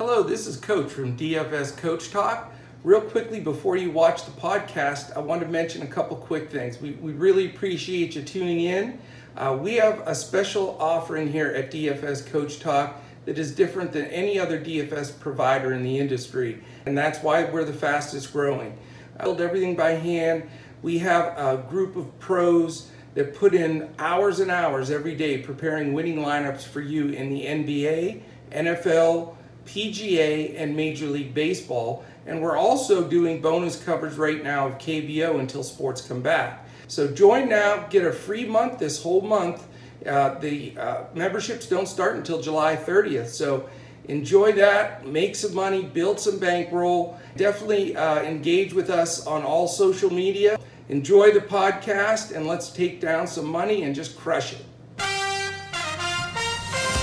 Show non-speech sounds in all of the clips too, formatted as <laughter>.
Hello, this is Coach from DFS Coach Talk. Real quickly, before you watch the podcast, I want to mention a couple quick things. We, we really appreciate you tuning in. Uh, we have a special offering here at DFS Coach Talk that is different than any other DFS provider in the industry, and that's why we're the fastest growing. I build everything by hand. We have a group of pros that put in hours and hours every day preparing winning lineups for you in the NBA, NFL, PGA, and Major League Baseball. And we're also doing bonus coverage right now of KBO until sports come back. So join now, get a free month this whole month. Uh, the uh, memberships don't start until July 30th. So enjoy that, make some money, build some bankroll. Definitely uh, engage with us on all social media. Enjoy the podcast and let's take down some money and just crush it.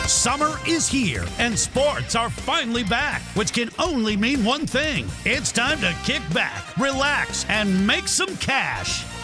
Summer is here and sports are finally back, which can only mean one thing. It's time to kick back, relax, and make some cash.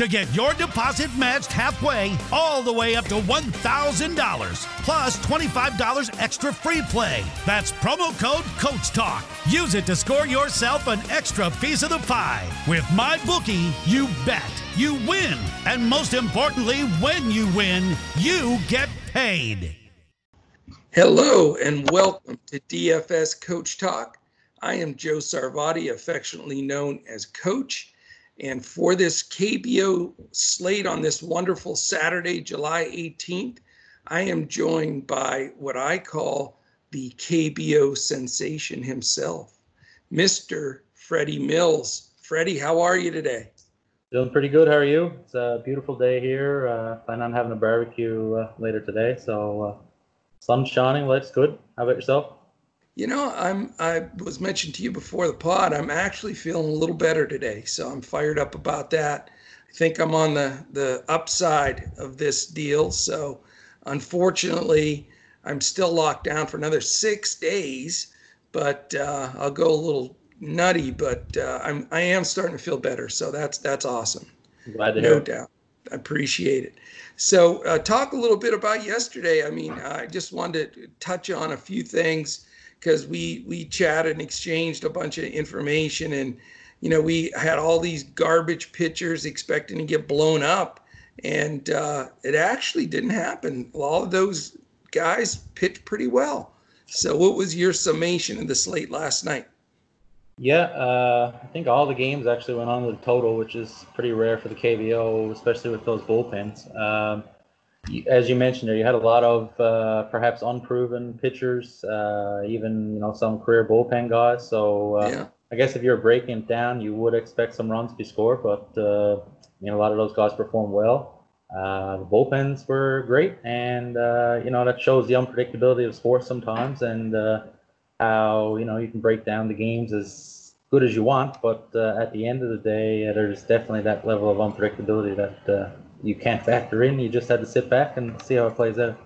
to get your deposit matched halfway all the way up to $1,000 plus $25 extra free play. That's promo code Coach Talk. Use it to score yourself an extra piece of the pie. With my bookie, you bet, you win, and most importantly, when you win, you get paid. Hello and welcome to DFS Coach Talk. I am Joe Sarvadi, affectionately known as Coach. And for this KBO slate on this wonderful Saturday, July 18th, I am joined by what I call the KBO sensation himself, Mr. Freddie Mills. Freddie, how are you today? Feeling pretty good. How are you? It's a beautiful day here. Uh, plan on having a barbecue uh, later today. So, uh, sun shining. Life's good. How about yourself? You know, I'm I was mentioned to you before the pod. I'm actually feeling a little better today, so I'm fired up about that. I think I'm on the the upside of this deal. So, unfortunately, I'm still locked down for another six days, but uh, I'll go a little nutty. But uh, I'm I am starting to feel better, so that's that's awesome. Glad to no hear. doubt. I appreciate it. So, uh, talk a little bit about yesterday. I mean, I just wanted to touch on a few things because we we chatted and exchanged a bunch of information, and you know, we had all these garbage pitchers expecting to get blown up, and uh, it actually didn't happen. All of those guys pitched pretty well. So, what was your summation of the slate last night? Yeah, uh, I think all the games actually went on the total, which is pretty rare for the KBO, especially with those bullpens. Um, as you mentioned there, you had a lot of uh, perhaps unproven pitchers, uh, even you know some career bullpen guys. So uh, Yeah. I guess if you're breaking it down, you would expect some runs to be scored, but uh, you know a lot of those guys performed well. Uh, the bullpens were great, and uh, you know that shows the unpredictability of sports sometimes, and uh, how you know you can break down the games as good as you want, but uh, at the end of the day, uh, there's definitely that level of unpredictability that uh, you can't factor in. You just had to sit back and see how it plays out.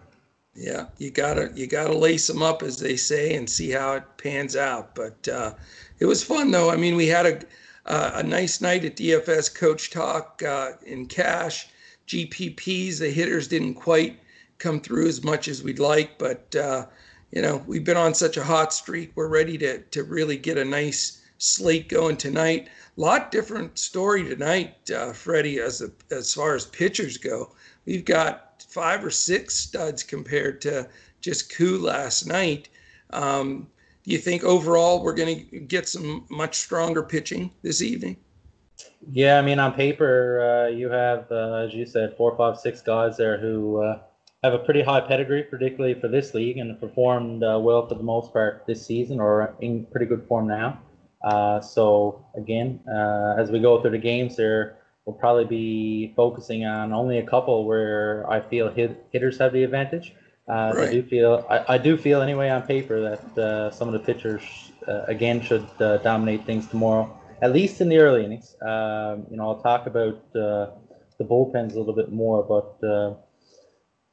Yeah, you gotta you gotta lace them up, as they say, and see how it pans out. But uh, it was fun, though. I mean, we had a uh, a nice night at DFS Coach Talk uh, in cash. GPPs, the hitters didn't quite come through as much as we'd like, but uh, you know we've been on such a hot streak. We're ready to to really get a nice slate going tonight. Lot different story tonight, uh, Freddie, as a, as far as pitchers go. We've got five or six studs compared to just Koo last night. Um, do you think overall we're going to get some much stronger pitching this evening? Yeah, I mean, on paper, uh, you have, uh, as you said, four, five, six guys there who uh, have a pretty high pedigree, particularly for this league, and performed uh, well for the most part this season or in pretty good form now. Uh, so, again, uh, as we go through the games there, we'll probably be focusing on only a couple where I feel hit, hitters have the advantage. Uh, I do feel, I, I do feel anyway on paper that uh, some of the pitchers uh, again should uh, dominate things tomorrow, at least in the early innings. Um, you know, I'll talk about uh, the bullpens a little bit more, but uh,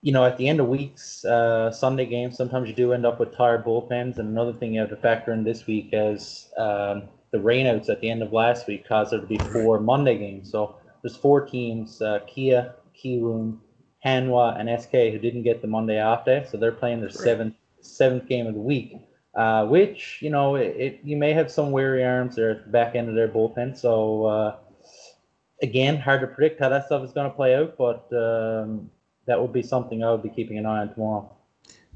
you know, at the end of weeks, uh, Sunday games, sometimes you do end up with tired bullpens. And another thing you have to factor in this week is um, the rainouts at the end of last week caused there to be four Monday games. So there's four teams: uh, Kia, Kiwoom, Hanwha, and SK who didn't get the Monday off day, so they're playing their seventh seventh game of the week. Uh, which you know, it, it, you may have some weary arms there at the back end of their bullpen. So uh, again, hard to predict how that stuff is going to play out, but um, that would be something I would be keeping an eye on tomorrow.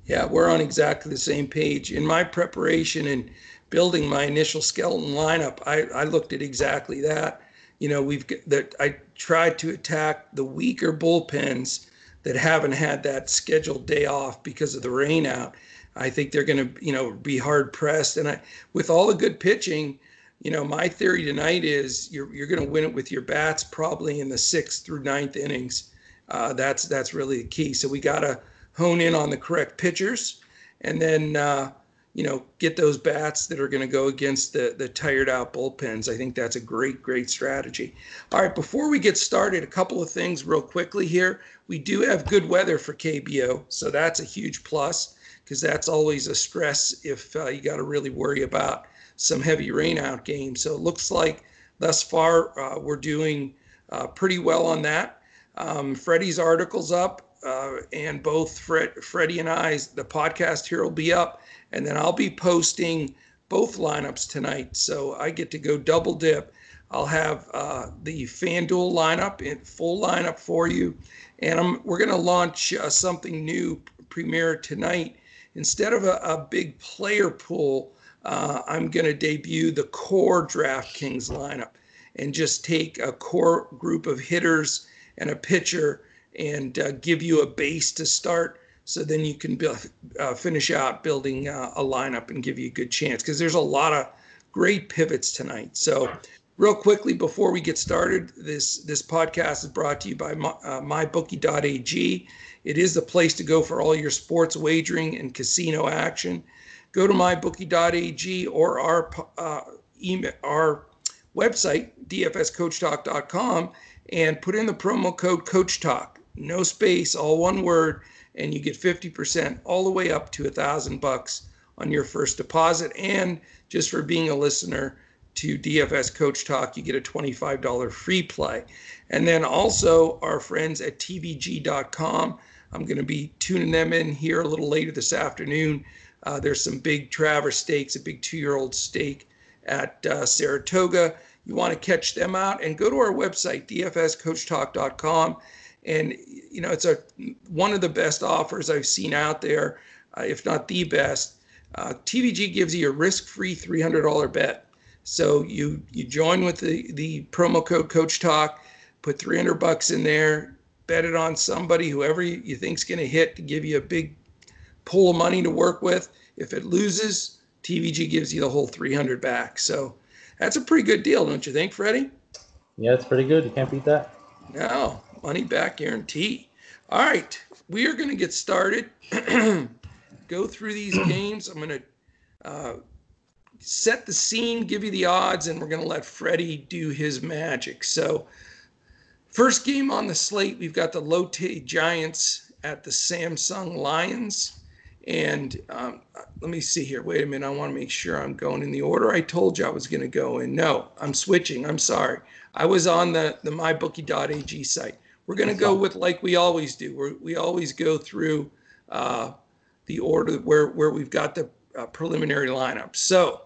Yeah, we're on exactly the same page. In my preparation and building my initial skeleton lineup, I, I looked at exactly that. You know, we've that I tried to attack the weaker bullpens that haven't had that scheduled day off because of the rain out. I think they're going to, you know, be hard pressed. And I, with all the good pitching, you know, my theory tonight is you're you're going to win it with your bats probably in the sixth through ninth innings. Uh, that's that's really the key. So we got to hone in on the correct pitchers, and then uh, you know get those bats that are going to go against the the tired out bullpens. I think that's a great great strategy. All right, before we get started, a couple of things real quickly here. We do have good weather for KBO, so that's a huge plus because that's always a stress if uh, you got to really worry about some heavy rain out games. So it looks like thus far uh, we're doing uh, pretty well on that. Um, Freddie's article's up, uh, and both Fred, Freddie and I's the podcast here will be up, and then I'll be posting both lineups tonight. So I get to go double dip. I'll have uh, the FanDuel lineup in full lineup for you, and I'm, we're going to launch uh, something new premiere tonight. Instead of a, a big player pool, uh, I'm going to debut the core DraftKings lineup and just take a core group of hitters and a pitcher and uh, give you a base to start. So then you can build, uh, finish out building uh, a lineup and give you a good chance. Because there's a lot of great pivots tonight. So real quickly before we get started this this podcast is brought to you by my, uh, mybookie.ag it is the place to go for all your sports wagering and casino action. Go to mybookie.ag or our uh, email our website dfscoachtalk.com and put in the promo code Coach Talk, no space, all one word, and you get 50% all the way up to a thousand bucks on your first deposit. And just for being a listener to DFS Coach Talk, you get a $25 free play. And then also our friends at TVG.com. I'm going to be tuning them in here a little later this afternoon. Uh, there's some big Travers stakes, a big two year old stake at uh, Saratoga you want to catch them out and go to our website dfscoachtalk.com and you know it's a one of the best offers i've seen out there uh, if not the best. Uh, tvg gives you a risk-free $300 bet. So you you join with the the promo code coach talk put 300 bucks in there bet it on somebody whoever you, think's going to hit to give you a big pool of money to work with. If it loses tvg gives you the whole 300 back. So that's a pretty good deal, don't you think, Freddie? Yeah, it's pretty good. You can't beat that. No, money back guarantee. All right, we are going to get started. <clears throat> Go through these <clears throat> games. I'm going to uh, set the scene, give you the odds, and we're going to let Freddie do his magic. So, first game on the slate, we've got the Lotte Giants at the Samsung Lions. And um, let me see here. Wait a minute. I want to make sure I'm going in the order I told you I was going to go in. No, I'm switching. I'm sorry. I was on the, the mybookie.ag site. We're going to go with like we always do. We're, we always go through uh, the order where, where we've got the uh, preliminary lineup. So,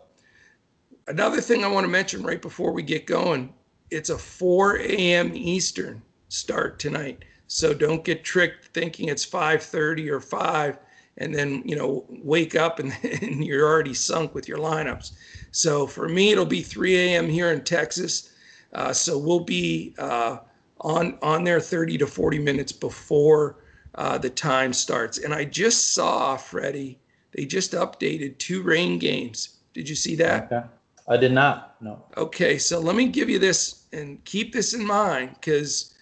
another thing I want to mention right before we get going it's a 4 a.m. Eastern start tonight. So don't get tricked thinking it's 5:30 or 5 and then you know wake up and, <laughs> and, you're already sunk with your lineups. So for me, it'll be 3 a.m. here in Texas. Uh, so we'll be uh, on on there 30 to 40 minutes before uh, the time starts. And I just saw Freddie. They just updated two rain games. Did you see that? Okay. I did not. No. Okay, so let me give you this and keep this in mind because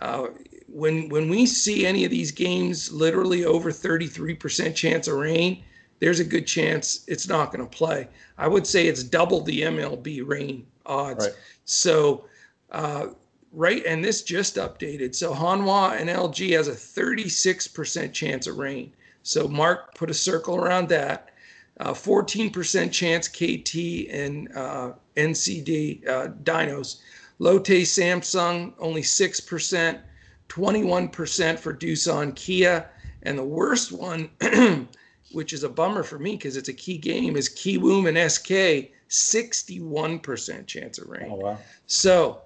uh, when when we see any of these games literally over 33% chance of rain, there's a good chance it's not going to play. I would say it's double the MLB rain odds. Right. So, uh, right, and this just updated. So Hanwha and LG has a 36% chance of rain. So Mark put a circle around that. Uh, 14% chance KT and uh, NCD uh, Dinos. Lotte Samsung only 6%, 21% for Doosan Kia, and the worst one <clears throat> which is a bummer for me because it's a key game, is Kiwoom and SK, 61% chance of rain. Oh, wow. So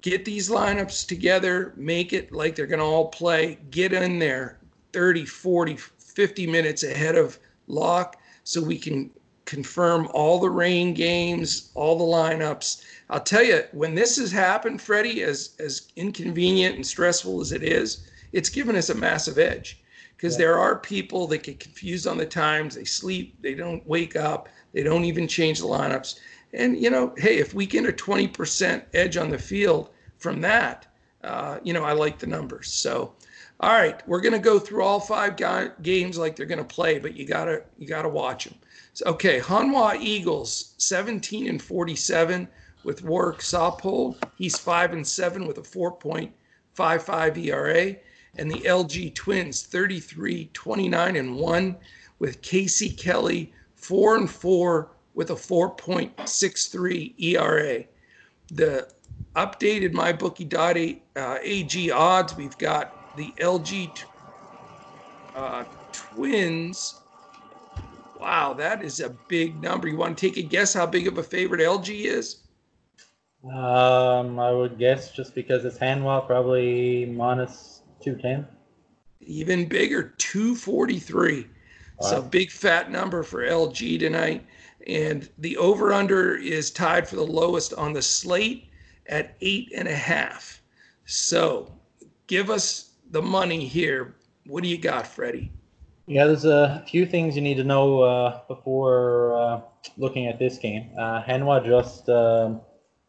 get these lineups together, make it like they're going to all play, get in there 30, 40, 50 minutes ahead of lock so we can confirm all the rain games, all the lineups. I'll tell you, when this has happened, Freddie, as, as inconvenient and stressful as it is, it's given us a massive edge because yeah. there are people that get confused on the times. They sleep, they don't wake up, they don't even change the lineups. And, you know, hey, if we get a 20% edge on the field from that, uh, you know, I like the numbers. So, all right, we're going to go through all five ga- games like they're going to play, but you got to you got to watch them. So, okay, Hanwha Eagles 17 and 47 with Warwick Saupold. He's 5 and 7 with a 4.55 ERA and the LG Twins 33, 29 and 1 with Casey Kelly 4 and 4 with a 4.63 ERA. The updated MyBookie.ag uh, odds, we've got the LG uh, Twins. Wow, that is a big number. You want to take a guess how big of a favorite LG is? Um, I would guess just because it's Hanwha, probably minus 210. Even bigger, 243. Wow. So big fat number for LG tonight. And the over under is tied for the lowest on the slate at eight and a half. So give us the money here. What do you got, Freddie? Yeah, there's a few things you need to know uh, before uh, looking at this game. Uh, Hanwha just um,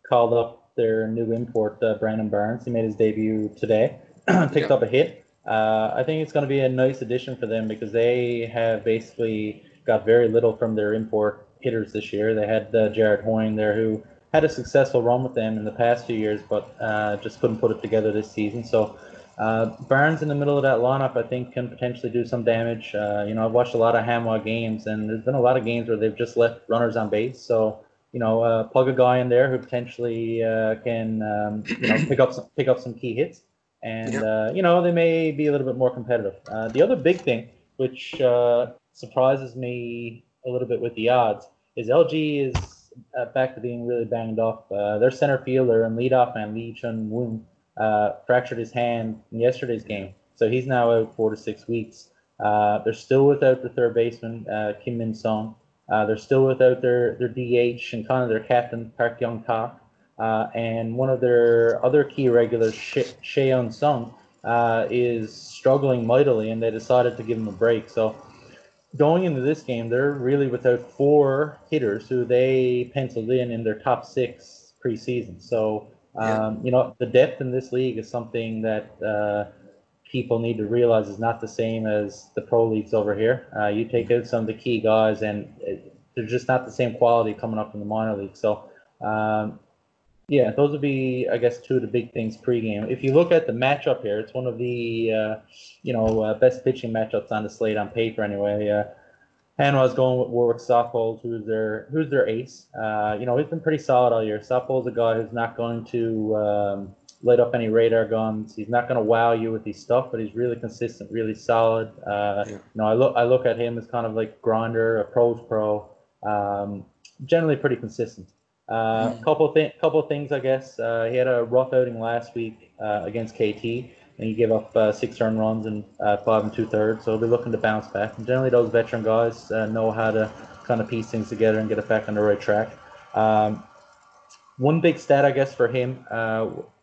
called up their new import, uh, Brandon Barnes. He made his debut today. <clears throat> picked up a hit. Uh, I think it's going to be a nice addition for them because they have basically got very little from their import hitters this year. They had uh, Jared Hoying there who had a successful run with them in the past few years, but uh, just couldn't put it together this season. So uh, Barnes in the middle of that lineup, I think, can potentially do some damage. Uh, you know, I've watched a lot of Hanwha games, and there's been a lot of games where they've just left runners on base. So you know, uh, plug a guy in there who potentially can um, you know pick up some, pick up some key hits and yep. uh, you know they may be a little bit more competitive. Uh, the other big thing, which uh, surprises me a little bit with the odds, is LG is uh, back to being really banged up. Uh, their center fielder and leadoff man Lee Chun-woong uh, fractured his hand in yesterday's game, so he's now out four to six weeks. they're still without the third baseman Kim Min Sung. They're still without their their DH and kind of their captain Park Young Tak. Uh, and one of their other key regulars, Sheon Sung, uh, is struggling mightily, and they decided to give him a break. So going into this game, they're really without four hitters who they penciled in in their top six preseason. So um, yeah. you know the depth in this league is something that uh, people need to realize is not the same as the pro leagues over here. Uh, you take out some of the key guys, and it, they're just not the same quality coming up in the minor league. So um, yeah, those would be, I guess, two of the big things pregame. If you look at the matchup here, it's one of the, uh, you know, uh, best pitching matchups on the slate on paper anyway. Uh, Hanwha's going with Warwick Saupold, who's their who's their ace. Uh, you know, he's been pretty solid all year. Saupold's a guy who's not going to um, light up any radar guns. He's not going to wow you with his stuff, but he's really consistent, really solid. Uh, yeah. You know, I look I look at him as kind of like grinder, a pros pro. Um, generally pretty consistent. Uh, mm. couple th- couple things, I guess. Uh, he had a rough outing last week uh, against KT, and he gave up uh, six earned runs and uh, five and two thirds. So he'll be looking to bounce back. And generally, those veteran guys uh, know how to kind of piece things together and get it back on the right track. Um, one big stat, I guess, for him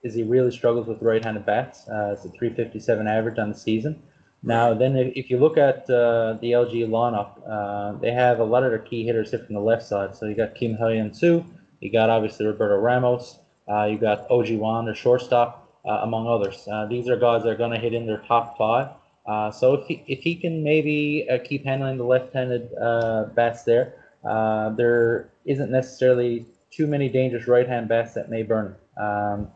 is he really struggles with right-handed bats. it's a 357 average on the season. Now, then, if, you look at uh, the LG lineup, uh, they have a lot of their key hitters hit from the left side. So you got Kim Hyun Soo, you got obviously Roberto Ramos. Uh, you got OG Wan, their shortstop, uh, among others. Uh, these are guys that are going to hit in their top five. Uh, so if he, if he can maybe uh, keep handling the left-handed uh, bats there, uh, there isn't necessarily too many dangerous right-hand bats that may burn him. Um,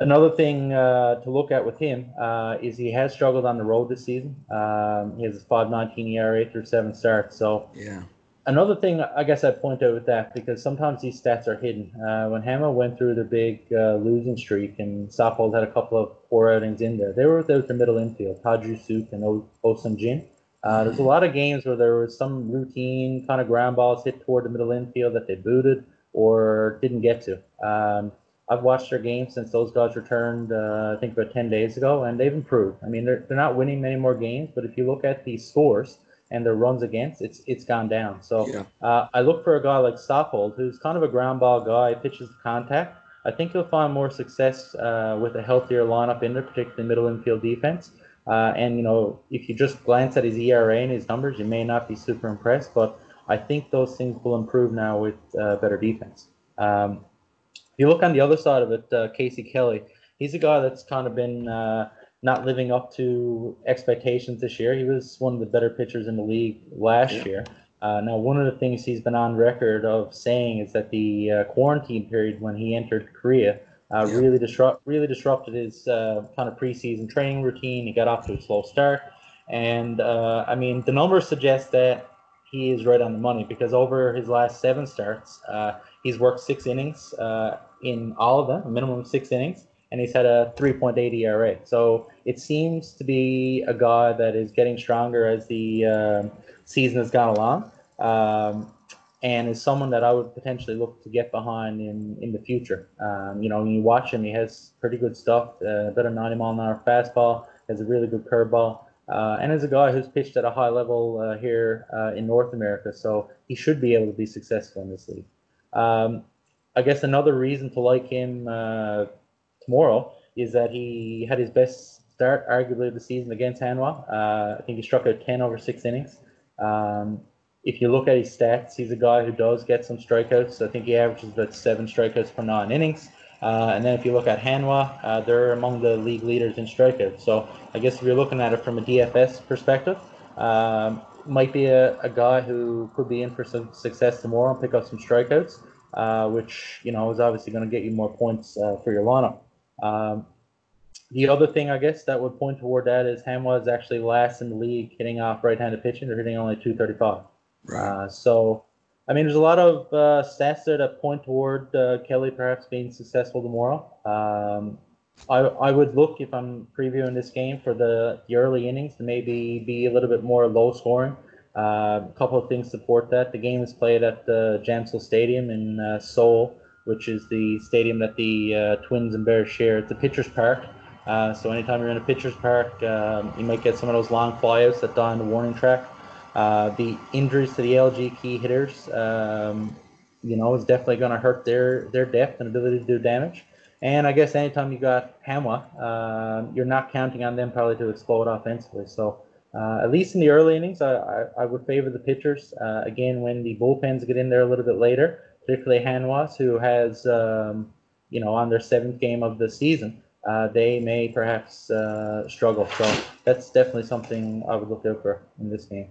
another thing uh, to look at with him uh, is he has struggled on the road this season. Um, he has a 5.19 ERA through seven starts. So yeah another thing I guess I'd point out with that because sometimes these stats are hidden. Uh, when Hanwha went through the big uh, losing streak and Saupold had a couple of poor outings in there, they were without their middle infield, Taju Suk and o- Jin. Uh, there's a lot of games where there was some routine kind of ground balls hit toward the middle infield that they booted or didn't get to. Um, I've watched their games since those guys returned, uh, I think about 10 days ago, and they've improved. I mean, they're, they're not winning many more games, but if you look at the scores, and the runs against, it's it's gone down. So yeah. uh, I look for a guy like Saupold, who's kind of a ground ball guy, pitches the contact. I think he'll find more success uh, with a healthier lineup in there, particularly middle infield defense. Uh, and you know, if you just glance at his ERA and his numbers, you may not be super impressed, but I think those things will improve now with uh, better defense. Um, if you look on the other side of it, uh, Casey Kelly, he's a guy that's kind of been uh, not living up to expectations this year. He was one of the better pitchers in the league last yeah. year. Uh, now, one of the things he's been on record of saying is that the uh, quarantine period when he entered Korea uh, yeah. really disrupt really disrupted his uh, kind of preseason training routine. He got off to a slow start, and uh, I mean the numbers suggest that he is right on the money because over his last seven starts, uh, he's worked six innings in all of them, a minimum six innings and he's had a 3.8 ERA. So it seems to be a guy that is getting stronger as the uh, season has gone along, um, and is someone that I would potentially look to get behind in in the future. Um, you know, when you watch him, he has pretty good stuff, uh, better 90 mile an hour fastball, has a really good curveball. Uh, and as a guy who's pitched at a high level uh, here uh, in North America, so he should be able to be successful in this league. Um, I guess another reason to like him uh, tomorrow is that he had his best start, arguably, of the season against Hanwha. Uh, I think he struck out 10 over six innings. Um, if you look at his stats, he's a guy who does get some strikeouts. I think he averages about seven strikeouts per nine innings. Uh, and then if you look at Hanwha, uh, they're among the league leaders in strikeouts. So I guess if you're looking at it from a DFS perspective, um, might be a, a guy who could be in for some success tomorrow and pick up some strikeouts, uh, which you know is obviously going to get you more points uh, for your lineup. Um, the other thing I guess that would point toward that is Hanwha is actually last in the league hitting off right-handed pitching. They're hitting only 235. Right. Uh, so, I mean, there's a lot of uh, stats there that point toward uh, Kelly perhaps being successful tomorrow. Um, I, I would look if I'm previewing this game for the, the early innings to maybe be a little bit more low scoring. Uh, a couple of things support that. The game is played at the Jamsil Stadium in uh, Seoul which is the stadium that the uh, Twins and Bears share. It's a pitcher's park. Uh, so anytime you're in a pitcher's park, um, you might get some of those long flyouts that die on the warning track. Uh, the injuries to the LG key hitters, um, you know, is definitely going to hurt their their depth and ability to do damage. And I guess anytime you got Hanwha, uh, you're not counting on them probably to explode offensively. So uh, at least in the early innings, I, I, I would favor the pitchers. Uh, again, when the bullpens get in there a little bit later, particularly Hanwha, who has, um, you know, on their seventh game of the season, uh, they may perhaps uh, struggle. So that's definitely something I would look out for in this game.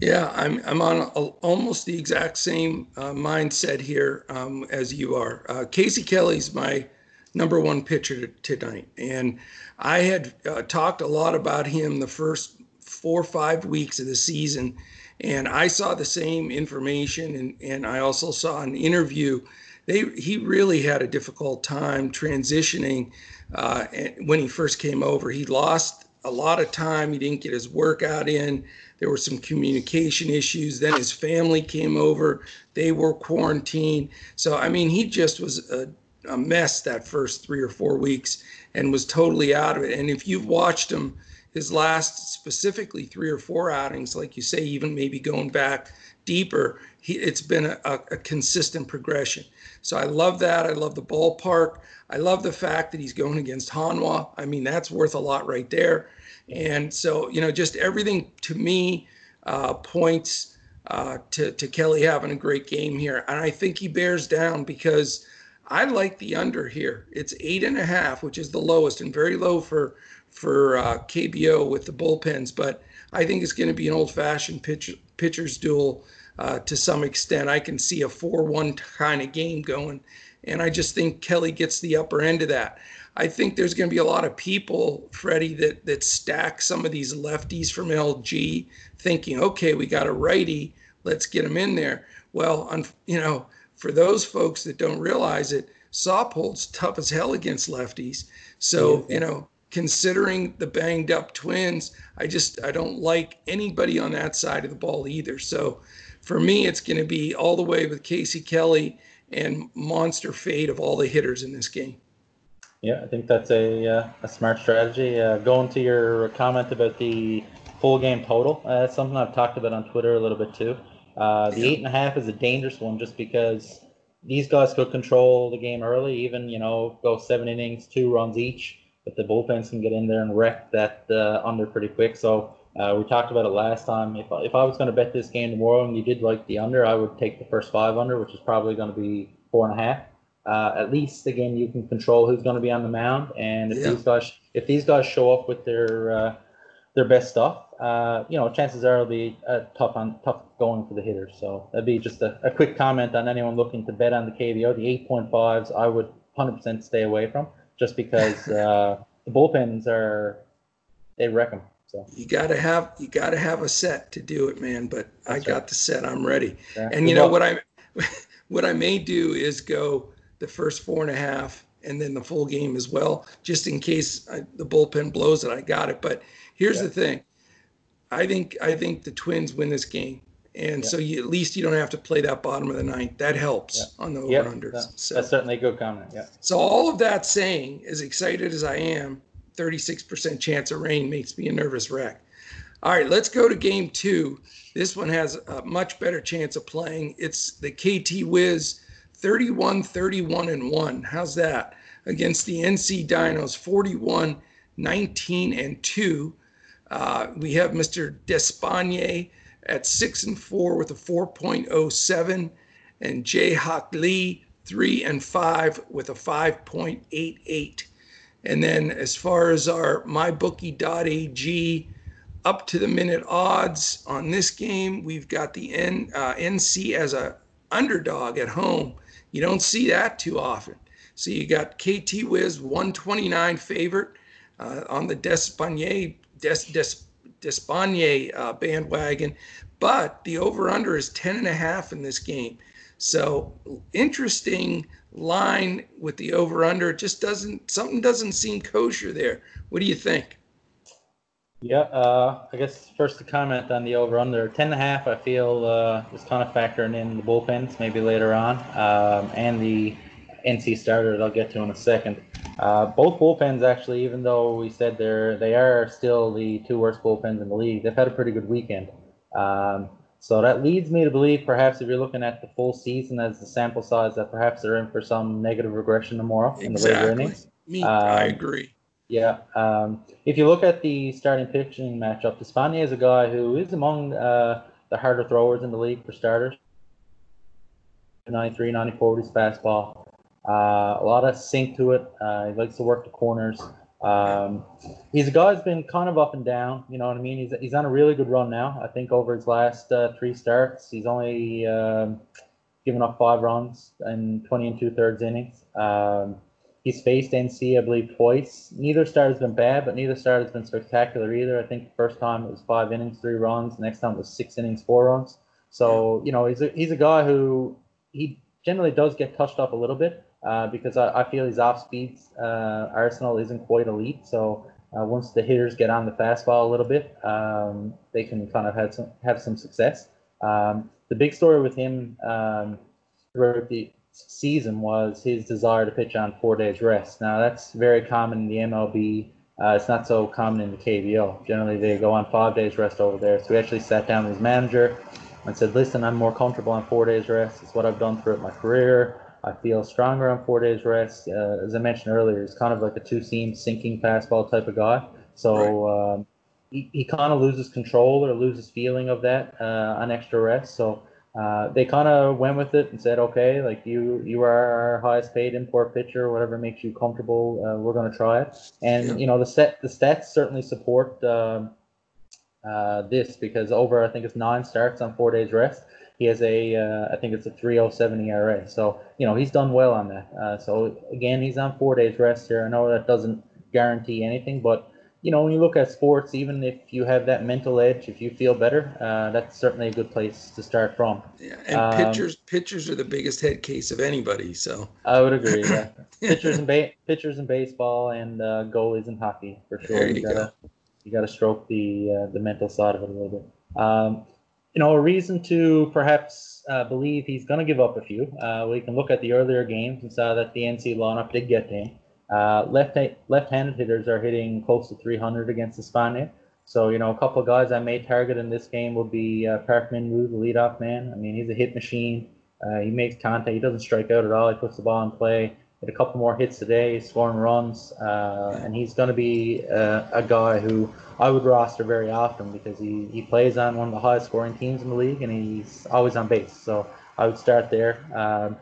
Yeah, I'm I'm on a, almost the exact same uh, mindset here um, as you are. Uh, Casey Kelly's my number one pitcher tonight, and I had uh, talked a lot about him the first four or five weeks of the season and I saw the same information, and, and I also saw an interview. They, he really had a difficult time transitioning uh, when he first came over. He lost a lot of time. He didn't get his workout in. There were some communication issues. Then his family came over. They were quarantined. So, I mean, he just was a, a mess that first three or four weeks and was totally out of it. And if you've watched him, his last specifically three or four outings, like you say, even maybe going back deeper, he, it's been a, a, consistent progression. So I love that. I love the ballpark. I love the fact that he's going against Hanwha. I mean, that's worth a lot right there. And so, you know, just everything to me uh, points uh, to, to Kelly having a great game here. And I think he bears down because I like the under here. It's eight and a half, which is the lowest and very low for for uh, KBO with the bullpens. But I think it's going to be an old-fashioned pitch, pitchers duel uh, to some extent. I can see a four-one kind of game going, and I just think Kelly gets the upper end of that. I think there's going to be a lot of people, Freddie, that that stack some of these lefties from LG, thinking, okay, we got a righty, let's get him in there. Well, you know, for those folks that don't realize it, Saupold's tough as hell against lefties. So, you know, considering the banged up twins, I just I don't like anybody on that side of the ball either. So for me, it's going to be all the way with Casey Kelly and monster fade of all the hitters in this game. Yeah, I think that's a uh, a smart strategy. Uh, going to your comment about the full game total, uh, something I've talked about on Twitter a little bit too. Uh, the eight and a half is a dangerous one just because these guys could control the game early, even you know go seven innings, two runs each. But the bullpens can get in there and wreck that uh, under pretty quick. So uh, we talked about it last time. If if I was going to bet this game tomorrow and you did like the under, I would take the first five under, which is probably going to be four and a half. Uh, at least again, you can control who's going to be on the mound, and if yeah. these guys if these guys show up with their uh, their best stuff, uh, you know, chances are it'll be tough on tough going for the hitters. So that'd be just a, a quick comment on anyone looking to bet on the KBO. The 8.5s I would 100% stay away from, just because <laughs> uh, the bullpens are they wreck them. So you gotta have you gotta have a set to do it, man. But That's I got right. the set. I'm ready. Yeah. And you know what I <laughs> what I may do is go the first four and a half and then the full game as well, just in case I, the bullpen blows it. I got it. But here's yeah. the thing I think I think the Twins win this game, and yeah. so you, at least you don't have to play that bottom of the ninth. That helps yeah. on the over unders. That, so, that's certainly a good comment. Yeah. So all of that saying, as excited as I am, 36% chance of rain makes me a nervous wreck. All right, let's go to game two. This one has a much better chance of playing. It's the KT Wiz 31 31 and 1. How's that? Against the NC Dinos 41 19 and 2. Uh, we have Mr. Despaigne at six and four with a 4.07, and Jae-Hak Lee three and five with a 5.88. And then as far as our mybookie.ag up to the minute odds on this game, we've got the N, uh, NC as a underdog at home. You don't see that too often. So you got KT Wiz 129 favorite uh, on the Despaigne Des, Des, uh, bandwagon, but the over under is 10 and a half in this game. So interesting line with the over under. It just doesn't something doesn't seem kosher there. What do you think? Yeah, uh, I guess first to comment on the over under 10 and a half. I feel uh, is kind of factoring in the bullpens maybe later on, um, and the NC starter that I'll get to in a second. Uh, both bullpens actually, even though we said they're they are still the two worst bullpens in the league, they've had a pretty good weekend. Um, so that leads me to believe perhaps if you're looking at the full season as the sample size, that perhaps they're in for some negative regression tomorrow exactly. in the later innings. Me, um, I agree. Yeah. Um, if you look at the starting pitching matchup, Despaigne is a guy who is among uh, the harder throwers in the league for starters. 93, 94 with his fastball. Uh, a lot of sink to it. Uh, he likes to work the corners. Um, he's a guy who's been kind of up and down. You know what I mean? He's, he's on a really good run now. I think over his last uh, three starts, he's only um, given up five runs in 20 and two thirds innings. Um, he's faced NC, I believe, twice. Neither start has been bad, but neither start has been spectacular either. I think the first time it was five innings, three runs. The next time it was six innings, four runs. So you know, he's a, he's a guy who he generally does get touched up a little bit uh, because I, I, feel his off speed uh, arsenal isn't quite elite. So uh, once the hitters get on the fastball a little bit, um, they can kind of have some have some success. Um, the big story with him um, throughout the season was his desire to pitch on four days rest. Now that's very common in the MLB. Uh, it's not so common in the KBO. Generally, they go on five days rest over there. So we actually sat down with his manager and said, "Listen, I'm more comfortable on four days rest. It's what I've done throughout my career. I feel stronger on four days rest. Uh, as I mentioned earlier, he's kind of like a two seam sinking fastball type of guy. So right. um, he, he kind of loses control or loses feeling of that uh, on extra rest. So uh, they kind of went with it and said, okay, like you you are our highest paid import pitcher, whatever makes you comfortable, uh, we're going to try it. And yeah. you know the set the stats certainly support um, uh, this because over I think it's nine starts on four days rest. He has a uh, I think it's a 307 ERA. So you know he's done well on that. Uh, so again, he's on four days rest here. I know that doesn't guarantee anything, but you know, when you look at sports, even if you have that mental edge, if you feel better, uh, that's certainly a good place to start from. Yeah, and um, pitchers pitchers are the biggest head case of anybody. So I would agree. Yeah. <laughs> pitchers and ba- pitchers in baseball and uh, goalies in hockey for sure. There you, you gotta go. you gotta stroke the uh, the mental side of it a little bit. Um, you know, a reason to perhaps uh, believe he's going to give up a few. Uh, we can look at the earlier games and saw that the NC lineup did get to him. Uh, left left-handed hitters are hitting close to 300 against Despaigne. So you know, a couple of guys I may target in this game would be uh, Park Min-woo, the leadoff man. I mean, he's a hit machine. Uh, he makes contact. He doesn't strike out at all. He puts the ball in play. Hit a couple more hits today, scoring runs, uh, and he's going to be uh, a guy who I would roster very often because he, he plays on one of the highest scoring teams in the league, and he's always on base. So I would start there. Um,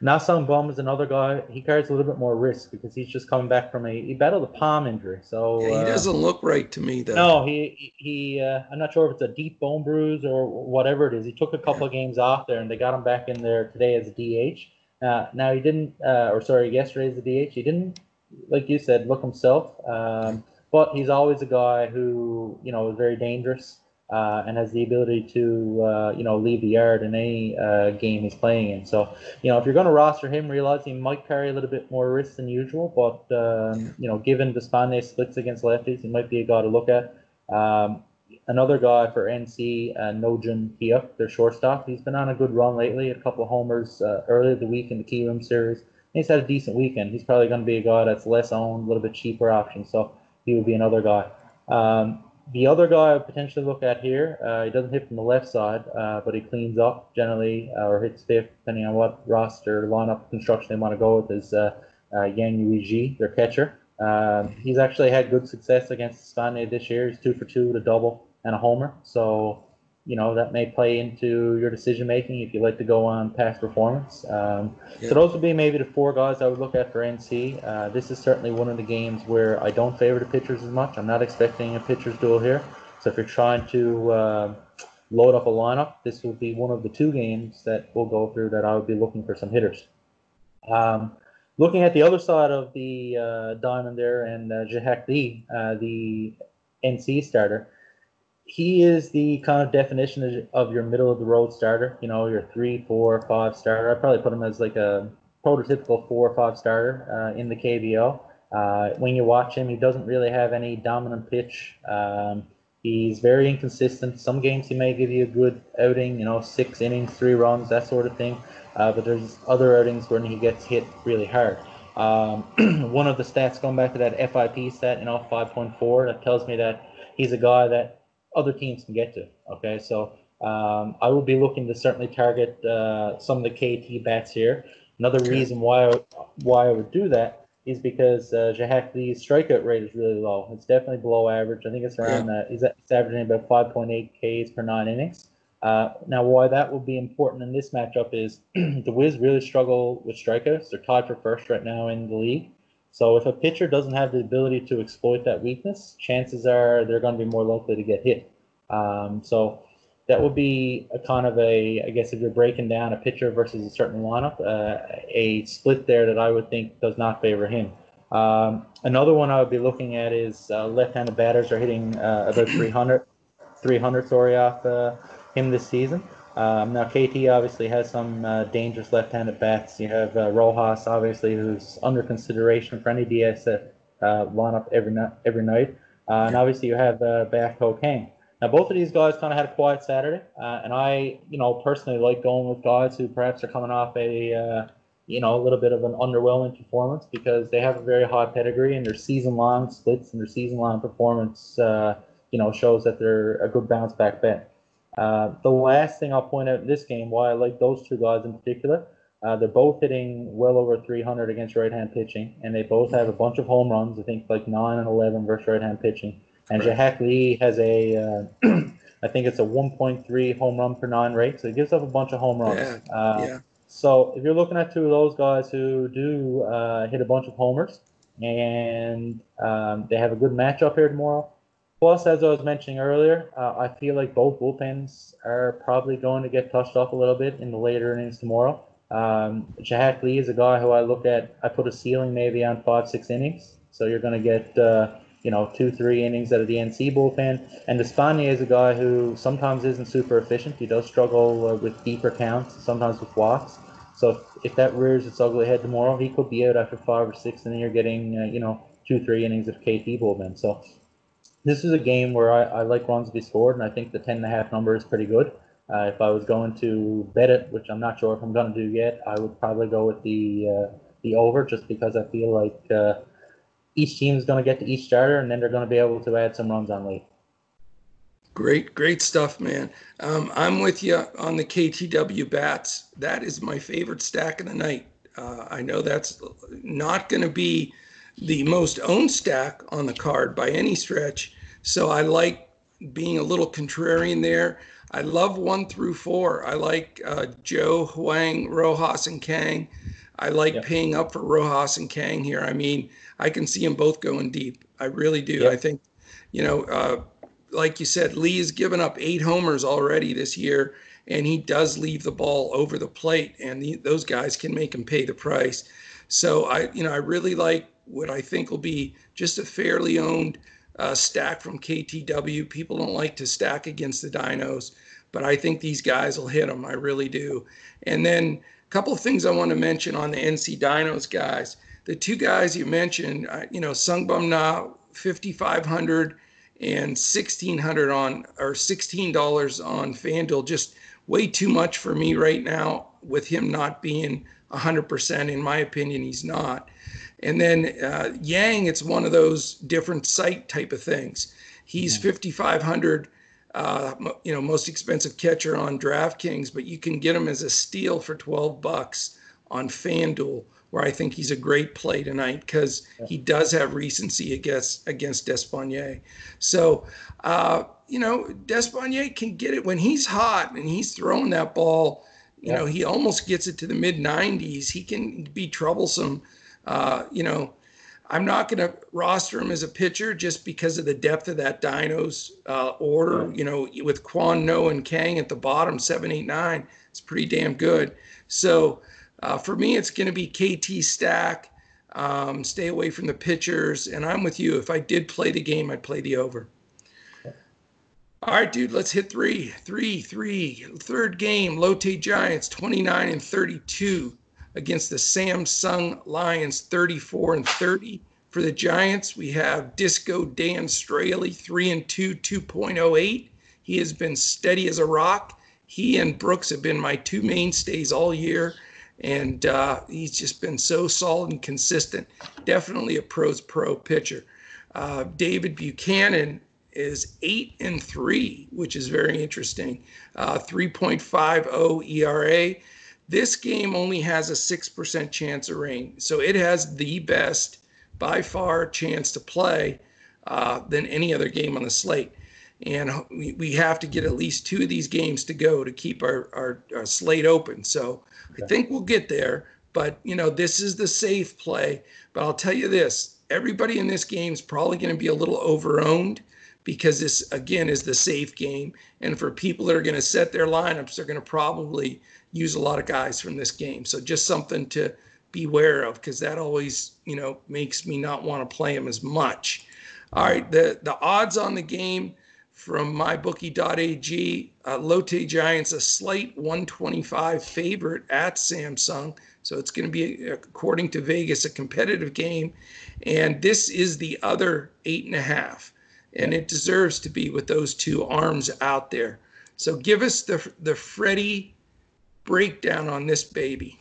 Na Sung-bum is another guy. He carries a little bit more risk because he's just coming back from a he battled a palm injury. So yeah, he uh, doesn't look right to me though. No, he he. Uh, I'm not sure if it's a deep bone bruise or whatever it is. He took a couple yeah. of games off there, and they got him back in there today as a DH. Uh, now he didn't, uh, or sorry, yesterday as a DH. He didn't, like you said, look himself. Um, but he's always a guy who you know is very dangerous uh, and has the ability to uh, you know leave the yard in any uh, game he's playing in. So you know if you're going to roster him, realize he might carry a little bit more risk than usual. But um, you know given the Spanish splits against lefties, he might be a guy to look at. Um, another guy for NC, uh, Noh Jin-hyuk, their shortstop. He's been on a good run lately. A couple of homers uh, earlier the week in the Kiwoom series. He's had a decent weekend. He's probably going to be a guy that's less owned, a little bit cheaper option. So he would be another guy. Um, the other guy I potentially look at here, uh, he doesn't hit from the left side, uh, but he cleans up generally uh, or hits fifth, depending on what roster lineup construction they want to go with, is uh, uh, Yang Eui-ji, their catcher. Um, he's actually had good success against Despaigne this year. He's two for two with a double and a homer. So you know that may play into your decision making if you like to go on past performance. Um, yeah. So those would be maybe the four guys I would look at for NC. Uh, this is certainly one of the games where I don't favor the pitchers as much. I'm not expecting a pitchers duel here. So if you're trying to uh, load up a lineup, this will be one of the two games that we'll go through that I would be looking for some hitters. Um, looking at the other side of the uh, diamond there, and uh, Lee, uh, the NC starter he is the kind of definition of your middle of the road starter. You know, your three, four, five starter. I probably put him as like a prototypical four or five starter uh, in the KBO. Uh, when you watch him, he doesn't really have any dominant pitch. Um, he's very inconsistent. Some games he may give you a good outing, you know, six innings, three runs, that sort of thing. Uh, but there's other outings when he gets hit really hard. Um, <clears throat> one of the stats going back to that FIP stat, you know, 5.4, that tells me that he's a guy that other teams can get to. Okay, so um, I will be looking to certainly target uh, some of the KT bats here. Another okay. reason why I, why I would do that is because uh, Jae-Hak Lee's strikeout rate is really low. It's definitely below average. I think it's around yeah. uh, he's, he's averaging about 5.8 Ks per nine innings. Uh, now, why that will be important in this matchup is <clears throat> the Wiz really struggle with strikeouts. They're tied for first right now in the league. So if a pitcher doesn't have the ability to exploit that weakness, chances are they're going to be more likely to get hit. Um, so that would be a kind of a, I guess, if you're breaking down a pitcher versus a certain lineup, uh, a split there that I would think does not favor him. Um, another one I would be looking at is uh, left-handed batters are hitting uh, about 300, 300 sorry, off uh, him this season. Um, now KT obviously has some uh, dangerous left-handed bats. You have uh, Rojas obviously, who's under consideration for any DS uh, lineup every night. Every night, uh, and obviously you have uh, Kang. Now both of these guys kind of had a quiet Saturday, uh, and I, you know, personally like going with guys who perhaps are coming off a, uh, you know, a little bit of an underwhelming performance because they have a very high pedigree and their season-long splits and their season-long performance, you know, shows that they're a good bounce back bet. Uh, the last thing I'll point out in this game, why I like those two guys in particular, uh, they're both hitting well over 300 against right-hand pitching, and they both have a bunch of home runs. I think like nine and 11 versus right-hand pitching. And Jae-Hak Lee has a uh, <clears throat> I think it's a 1.3 home run per nine rate, so he gives up a bunch of home runs. Yeah, Uh, yeah. So if you're looking at two of those guys who do uh, hit a bunch of homers, and um, they have a good matchup here tomorrow. Plus, as I was mentioning earlier, uh, I feel like both bullpens are probably going to get touched up a little bit in the later innings tomorrow. Um, Jack Lee is a guy who I look at. I put a ceiling maybe on five, six innings. So you're going to get, uh, you know, two, three innings out of the NC bullpen. And Despaigne is a guy who sometimes isn't super efficient. He does struggle uh, with deeper counts, sometimes with walks. So if, if that rears its ugly head tomorrow, he could be out after five or six, and then you're getting, uh, you know, two, three innings of KT bullpen. So this is a game where I, I like runs to be scored, and I think the ten and a half number is pretty good. Uh, if I was going to bet it, which I'm not sure if I'm going to do yet, I would probably go with the uh, the over, just because I feel like uh, each team is going to get to each starter, and then they're going to be able to add some runs on late. Great, great stuff, man. Um, I'm with you on the KTW bats. That is my favorite stack of the night. Uh, I know that's not going to be the most owned stack on the card by any stretch. So I like being a little contrarian there. I love one through four. I like uh, Joe, Hwang, Rojas, and Kang. I like paying up for Rojas and Kang here. I mean, I can see them both going deep. I really do. I think, you know, uh, like you said, Lee has given up eight homers already this year, and he does leave the ball over the plate, and the, those guys can make him pay the price. So I, you know, I really like what I think will be just a fairly owned uh, stack from KTW. People don't like to stack against the Dinos, but I think these guys will hit them. I really do. And then a couple of things I want to mention on the NC Dinos guys. The two guys you mentioned, uh, you know, Sungbum Na, 5,500 and 1600 on or $16 on FanDuel. Just way too much for me right now with him not being 100%. In my opinion, he's not. And then uh, Yang, it's one of those different site type of things. He's 5,500, uh, you know, most expensive catcher on DraftKings, but you can get him as a steal for 12 bucks on FanDuel, where I think he's a great play tonight because he does have recency against against Despaigne. So, uh, you know, Despaigne can get it when he's hot and he's throwing that ball. You Yeah. know, he almost gets it to the mid 90s. He can be troublesome. Uh, you know, I'm not going to roster him as a pitcher just because of the depth of that Dinos uh, order. You know, with Quan No and Kang at the bottom, seven, eight, nine, it's pretty damn good. So uh, for me, it's going to be KT stack. Um, stay away from the pitchers, and I'm with you. If I did play the game, I'd play the over. All right, dude, let's hit three, three, three. Third game, Lotte Giants, 29 and 32 against the Samsung Lions, 34 and 30. For the Giants, we have Disco Dan Straily, 3 and 2, 2.08. He has been steady as a rock. He and Brooks have been my two mainstays all year, and uh, he's just been so solid and consistent. Definitely a pros pro pitcher. Uh, David Buchanan is eight and three, which is very interesting. Uh, 3.50 ERA. This game only has a 6% chance of rain. So it has the best, by far, chance to play uh, than any other game on the slate. And we, we have to get at least two of these games to go to keep our, our, our slate open. So I think we'll get there. But, you know, this is the safe play. But I'll tell you this everybody in this game is probably going to be a little overowned because this again is the safe game and for people that are going to set their lineups they're going to probably use a lot of guys from this game. So just something to beware of because that always you know makes me not want to play them as much. All right the the odds on the game from mybookie.ag uh, lotte giants a slight 125 favorite at samsung. So it's going to be according to vegas a competitive game. And this is the other eight and a half. And it deserves to be with those two arms out there. So give us the the Freddie breakdown on this baby.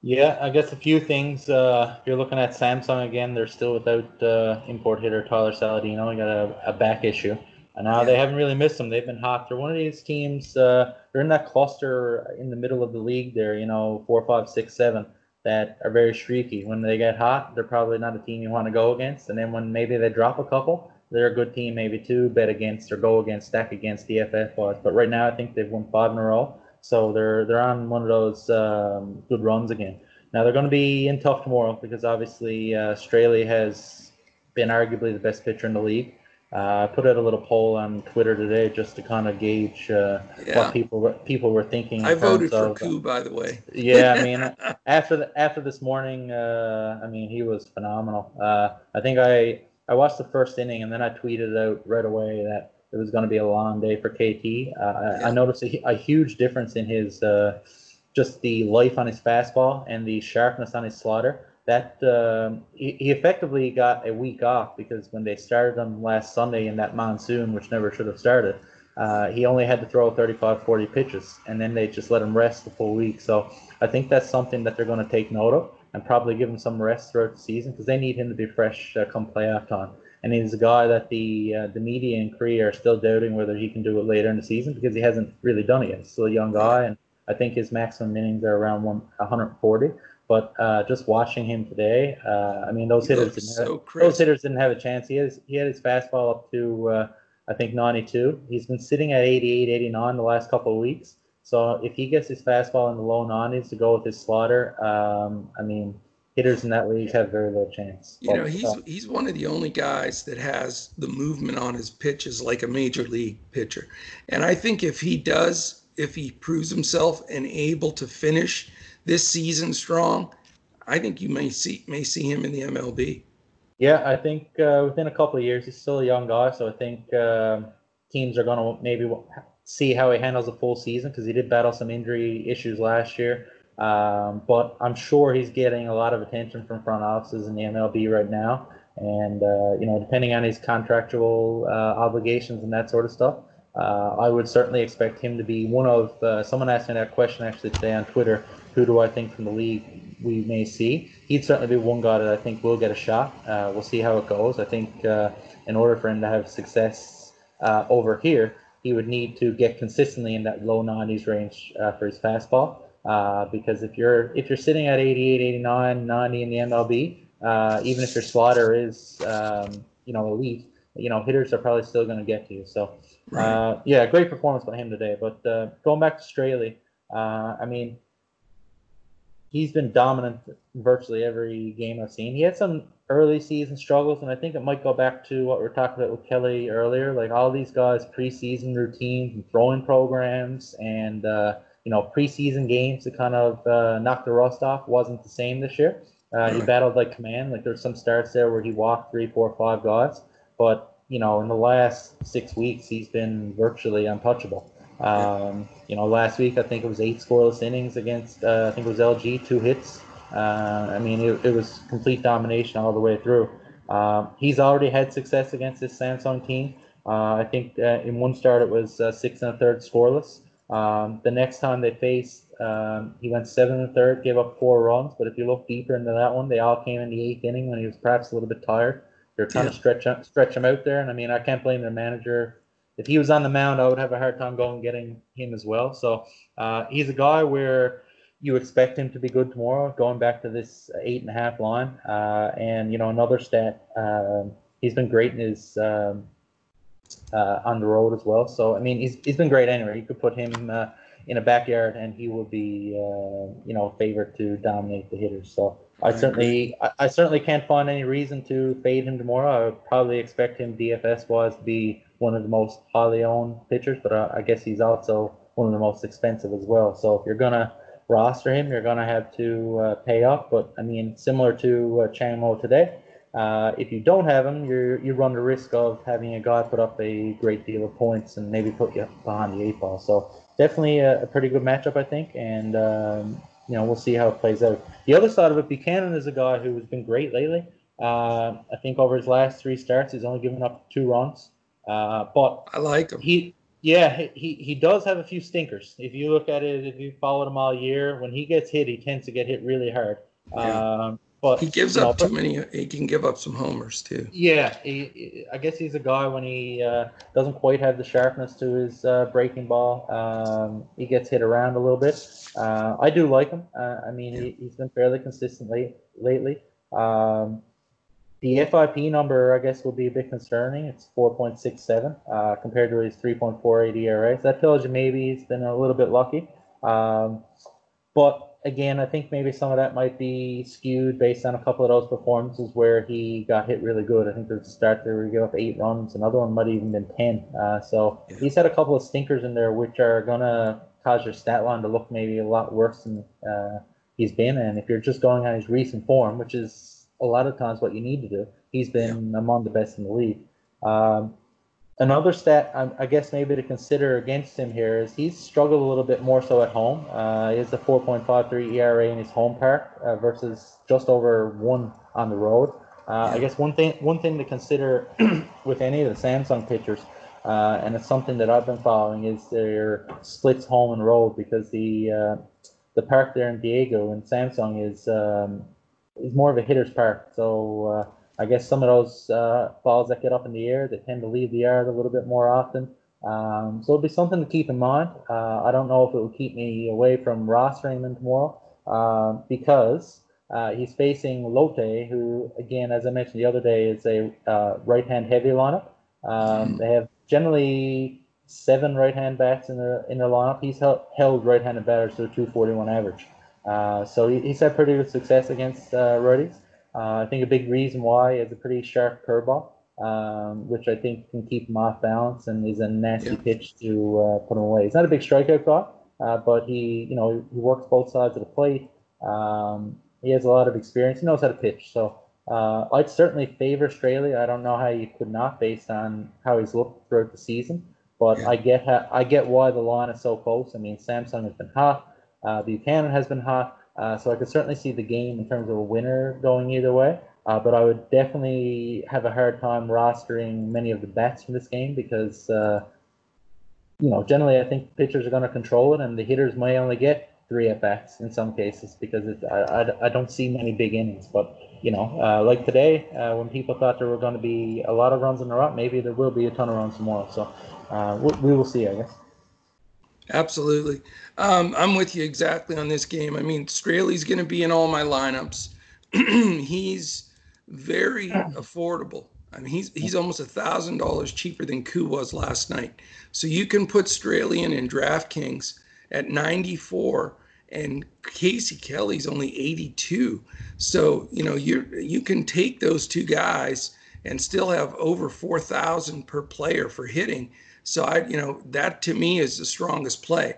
Yeah, I guess a few things. Uh, if you're looking at Samsung again, they're still without uh, import hitter Tyler Saladino. They got a, a back issue. And now they haven't really missed them. They've been hot. They're one of these teams. Uh, they're in that cluster in the middle of the league. There, you know, four, five, six, seven, that are very streaky. When they get hot, they're probably not a team you want to go against. And then when maybe they drop a couple, they're a good team maybe to bet against or go against, stack against DFS wise. But right now, I think they've won five in a row, so they're they're on one of those um, good runs again. Now they're going to be in tough tomorrow because obviously uh, has been arguably the best pitcher in the league. Uh, I put out a little poll on Twitter today just to kind of gauge uh, yeah. what people were, people were thinking. I voted for of, Koo, by the way. yeah, I mean, <laughs> after the, after this morning, uh, I mean, he was phenomenal. Uh, I think I I watched the first inning and then I tweeted out right away that it was going to be a long day for KT. Uh, yeah. I noticed a, a, huge difference in his uh, just the life on his fastball and the sharpness on his slider that um, he, he, effectively got a week off because when they started him last Sunday in that monsoon, which never should have started, uh, he only had to throw 35, 40 pitches, and then they just let him rest the full week. So I think that's something that they're going to take note of and probably give him some rest throughout the season because they need him to be fresh uh, come playoff time. And he's a guy that the uh, the media in Korea are still doubting whether he can do it later in the season because he hasn't really done it yet. He's still a young guy, and I think his maximum innings are around one, 140. But uh, just watching him today, uh, I mean, those he hitters didn't so have, those hitters didn't have a chance. He has he had his fastball up to uh, I think 92. He's been sitting at 88, 89 the last couple of weeks. So if he gets his fastball in the low 90s to go with his slaughter, um, I mean, hitters in that league have very little chance. You know, he's uh, he's one of the only guys that has the movement on his pitches like a major league pitcher, and I think if he does, if he proves himself and able to finish this season strong, I think you may see may see him in the MLB. Yeah, I think uh, within a couple of years, he's still a young guy, so I think uh, teams are going to maybe see how he handles a full season because he did battle some injury issues last year. Um, but I'm sure he's getting a lot of attention from front offices in the MLB right now, and uh, you know, depending on his contractual uh, obligations and that sort of stuff. Uh, I would certainly expect him to be one of. Uh, someone asked me that question actually today on Twitter who do I think from the league we may see? He'd certainly be one guy that I think will get a shot. Uh, we'll see how it goes. I think uh, in order for him to have success over here, he would need to get consistently in that low 90s range for his fastball. Uh, because if you're if you're sitting at 88, 89, 90 in the MLB, uh, even if your slider is um, you know elite, you know hitters are probably still going to get to you. So yeah, great performance by him today. But going back to Straily, I mean he's been dominant virtually every game I've seen. He had some early season struggles, and I think it might go back to what we are talking about with Kelly earlier. Like all these guys' preseason routines and throwing programs, and uh, you know preseason games to kind of uh, knock the rust off wasn't the same this year. Uh, he battled like command. Like there's some starts there where he walked three, four, five guys, but you know in the last six weeks he's been virtually untouchable. Um, you know, last week I think it was eight scoreless innings against uh, I think it was LG, two hits. Uh, I mean, it, it, was complete domination all the way through. Uh, he's already had success against this Samsung team. Uh, I think uh, in one start it was uh, six and a third scoreless. Um, the next time they faced, um, he went seven and third, gave up four runs. But if you look deeper into that one, they all came in the eighth inning when he was perhaps a little bit tired. They're trying yeah. to stretch stretch him out there, and I mean, I can't blame their manager if he was on the mound, I would have a hard time going getting him as well. So uh, he's a guy where you expect him to be good tomorrow. Going back to this eight and a half line, uh, and you know another stat, um, he's been great in his um, uh, on the road as well. So I mean, he's he's been great anyway. You could put him uh, in a backyard, and he will be uh, you know favored to dominate the hitters. So. I certainly, I, I certainly can't find any reason to fade him tomorrow. I would probably expect him DFS wise to be one of the most highly owned pitchers, but uh, I guess he's also one of the most expensive as well. So if you're gonna roster him, you're gonna have to uh, pay up. But I mean, similar to uh, Changmo today, uh, if you don't have him, you you run the risk of having a guy put up a great deal of points and maybe put you behind the eight ball. So definitely a, a pretty good matchup, I think, and um, you know we'll see how it plays out. The other side of it, Buchanan is a guy who has been great lately. Uh, I think over his last three starts, he's only given up two runs. Uh, but I like him. He, yeah, he, he does have a few stinkers. If you look at it, if you followed him all year, when he gets hit, he tends to get hit really hard. Yeah. Um, but he gives up too many. He can give up some homers too. Yeah, he, I guess he's a guy when he uh, doesn't quite have the sharpness to his uh, breaking ball. Um, he gets hit around a little bit. Uh, I do like him. Uh, I mean, yeah. he, has been fairly consistent late, lately. Um, the FIP number, I guess, will be a bit concerning. It's 4.67 uh, compared to his 3.48 ERA. So that tells you maybe he's been a little bit lucky. Um, but again, I think maybe some of that might be skewed based on a couple of those performances where he got hit really good. I think there's a start there where he gave up eight runs. Another one might have even been 10. Uh, so yeah. he's had a couple of stinkers in there, which are going to cause your stat line to look maybe a lot worse than uh, he's been. And if you're just going on his recent form, which is a lot of times what you need to do, he's been yeah. among the best in the league. Um, Another stat, I guess, maybe to consider against him here is he's struggled a little bit more so at home. Uh, he has a 4.53 ERA in his home park uh, versus just over one on the road. Uh, I guess one thing one thing to consider <clears throat> with any of the Samsung pitchers, uh, and it's something that I've been following, is their splits home and road because the uh, the park there in Daegu and Samsung is um, is more of a hitter's park. So uh, I guess some of those uh, balls that get up in the air, they tend to leave the yard a little bit more often. Um, so it'll be something to keep in mind. Uh, I don't know if it will keep me away from rostering him tomorrow uh, because uh, he's facing Lotte, who, again, as I mentioned the other day, is a uh, right-hand heavy lineup. Um, they have generally seven right-hand bats in their in their lineup. He's held, held right-handed batters to a 241 average. Uh, so he, he's had pretty good success against uh, righties. Uh, I think a big reason why is a pretty sharp curveball, um, which I think can keep him off balance and is a nasty yeah. pitch to uh, put him away. He's not a big strikeout guy, uh, but he, you know, he works both sides of the plate. Um, he has a lot of experience. He knows how to pitch. So uh, I'd certainly favor Straily. I don't know how you could not, based on how he's looked throughout the season. But yeah. I get how, I get why the line is so close. I mean, Samsung has been hot. Uh, Buchanan has been hot. Uh, so I could certainly see the game in terms of a winner going either way. Uh, but I would definitely have a hard time rostering many of the bats from this game because, uh, you know, generally I think pitchers are going to control it and the hitters may only get three at bats in some cases because it, I, I, I, don't see many big innings. But, you know, uh, like today, uh, when people thought there were going to be a lot of runs in a row, maybe there will be a ton of runs tomorrow. So uh, we, we will see, I guess. Absolutely. Um, I'm with you exactly on this game. I mean, Straily's going to be in all my lineups. <clears throat> he's very <clears throat> affordable. I mean, he's he's almost a thousand dollars cheaper than Koo was last night. So you can put Straily in in DraftKings at 94, and Casey Kelly's only 82. So you know you you can take those two guys and still have over 4,000 per player for hitting. So I, you know, that to me is the strongest play.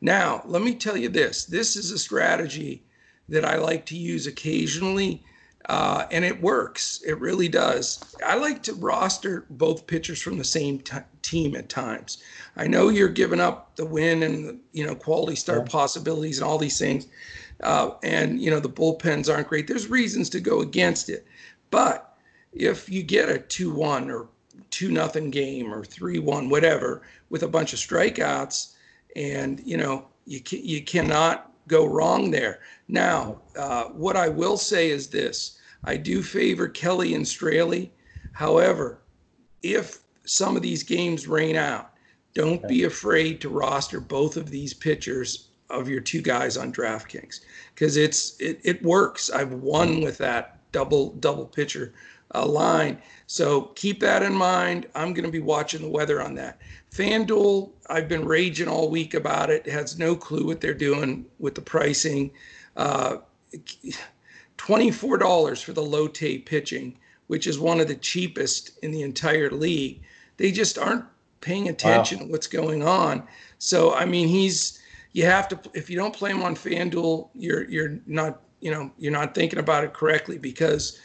Now, let me tell you this. This is a strategy that I like to use occasionally, uh, and it works. It really does. I like to roster both pitchers from the same t- team at times. I know you're giving up the win and the, you know quality start yeah. possibilities and all these things, uh, and you know the bullpens aren't great. There's reasons to go against it, but if you get a two-one or two nothing game or three one whatever with a bunch of strikeouts, and you know you can, you cannot go wrong there. Now, uh, what I will say is this: I do favor Kelly and Straily. However, if some of these games rain out, don't be afraid to roster both of these pitchers of your two guys on DraftKings because it's it, it works. I've won with that double double pitcher uh, line. So keep that in mind. I'm going to be watching the weather on that. FanDuel, I've been raging all week about it. Has no clue what they're doing with the pricing. Uh, $24 for the low Lotte pitching, which is one of the cheapest in the entire league. They just aren't paying attention wow. to what's going on. So I mean, he's you have to if you don't play him on FanDuel, you're you're not you know you're not thinking about it correctly because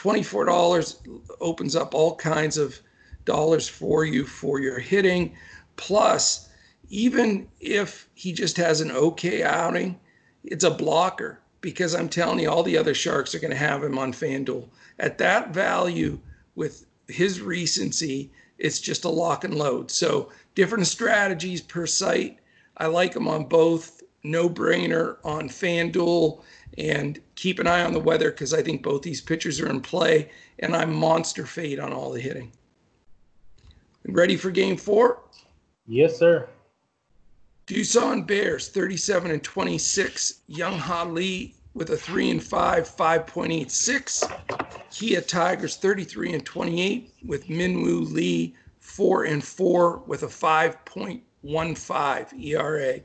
$24 opens up all kinds of dollars for you for your hitting. Plus, even if he just has an okay outing, it's a blocker because I'm telling you, all the other Sharks are going to have him on FanDuel. At that value, with his recency, it's just a lock and load. So, different strategies per site. I like him on both. No brainer on FanDuel and keep an eye on the weather because I think both these pitchers are in play, and I'm monster fade on all the hitting. Ready for game four? Yes, sir. Doosan Bears, 37 and 26. Young Ha Lee with a 3 and 5, 5.86. Kia Tigers 33 and 28 with Minwoo Lee 4 and 4 with a 5.15 ERA.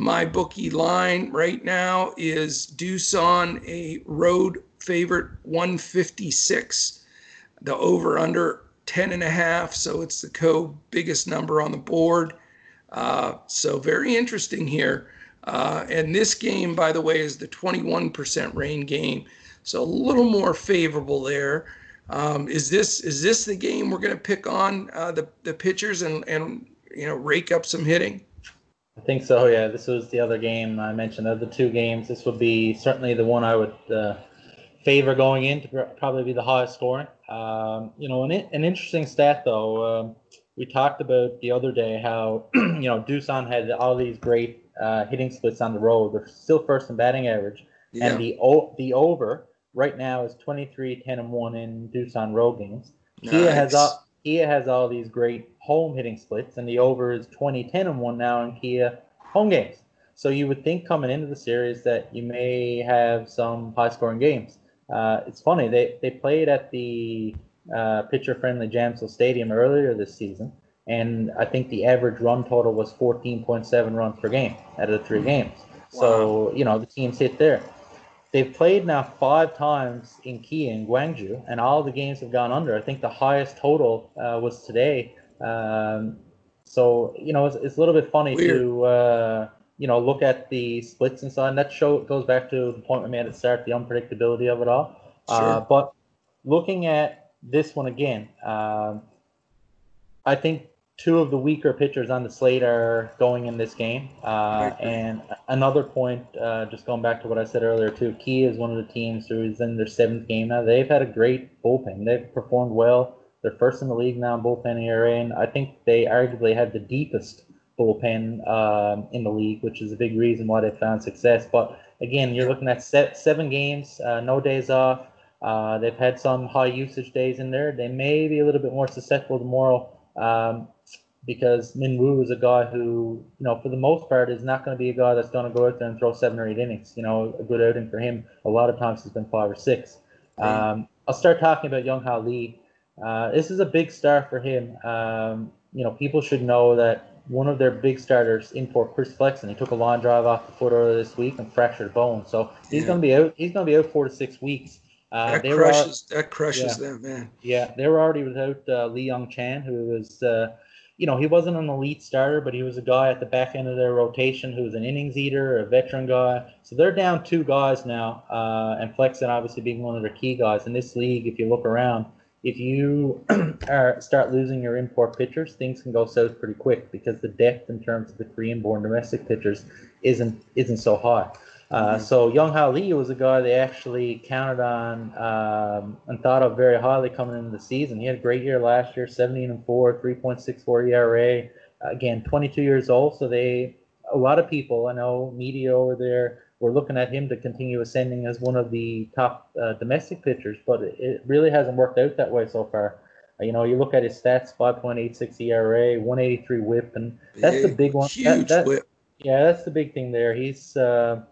My bookie line right now is Doosan a road favorite 156. The over under 10 and a half, so it's the co biggest number on the board. Uh, so very interesting here. Uh, and this game, by the way, is the 21% rain game, so a little more favorable there. Um, is this is this the game we're going to pick on uh, the the pitchers and and you know rake up some hitting? I think so. Yeah, this was the other game I mentioned. Of the two games, this would be certainly the one I would uh, favor going in to probably be the highest scoring. Um, you know, an, an interesting stat though. Um, we talked about the other day how <clears throat> you know Doosan had all these great uh, hitting splits on the road. They're still first in batting average, yeah. and the o- the over right now is 23, 10, and one in Doosan road games. Nice. Kia has all Kia has all these great home hitting splits, and the over is 20, 10, and one now in Kia home games. So you would think coming into the series that you may have some high scoring games. Uh, it's funny they they played at the uh, pitcher friendly Jamsil Stadium earlier this season, and I think the average run total was 14.7 runs per game out of the three games. Wow. So, you know, the teams hit there. They've played now five times in Kia in Gwangju, and all the games have gone under. I think the highest total uh, was today. Um, so, you know, it's, it's, a little bit funny Weird. to, uh, you know, look at the splits and so on. That show goes back to the point we made at the start, the unpredictability of it all. Uh, sure. Uh, but looking at this one again, um, I think two of the weaker pitchers on the slate are going in this game. Uh, and another point, uh, just going back to what I said earlier too, Kia is one of the teams who is in their seventh game now. They've had a great bullpen. They've performed well. They're first in the league now in bullpen ERA, and I think they arguably have the deepest bullpen um, in the league, which is a big reason why they found success. But again, you're looking at seven games, uh, no days off. Uh, they've had some high usage days in there. They may be a little bit more susceptible to moral um, because Min Woo is a guy who, you know, for the most part, is not going to be a guy that's going to go out there and throw seven or eight innings. You know, a good outing for him. A lot of times has been five or six. Um, I'll start talking about Young Ha Lee. Uh, this is a big start for him. Um, you know, people should know that one of their big starters in for Chris Flexen. He took a line drive off the foot earlier this week and fractured a bone. So he's yeah. going to be out. He's going to be out four to six weeks. Uh, that crushes. That crushes yeah, them, man. Yeah, they were already without uh, Lee Young Chan, who was, uh, you know, he wasn't an elite starter, but he was a guy at the back end of their rotation who was an innings eater, a veteran guy. So they're down two guys now, uh, and Flexen obviously being one of their key guys in this league. If you look around, if you <clears throat> are, start losing your import pitchers, things can go south pretty quick because the depth in terms of the Korean-born domestic pitchers isn't isn't so high. Uh, mm-hmm. So Young Ha Lee was a guy they actually counted on um, and thought of very highly coming into the season. He had a great year last year, 17 and 4, 3.64 ERA. Again, 22 years old. So they, a lot of people, I know media over there, were looking at him to continue ascending as one of the top uh, domestic pitchers, but it really hasn't worked out that way so far. Uh, you know, you look at his stats: 5.86 ERA, 183 WHIP, and that's big, the big one. Huge that, that, WHIP. Yeah, that's the big thing there. He's uh,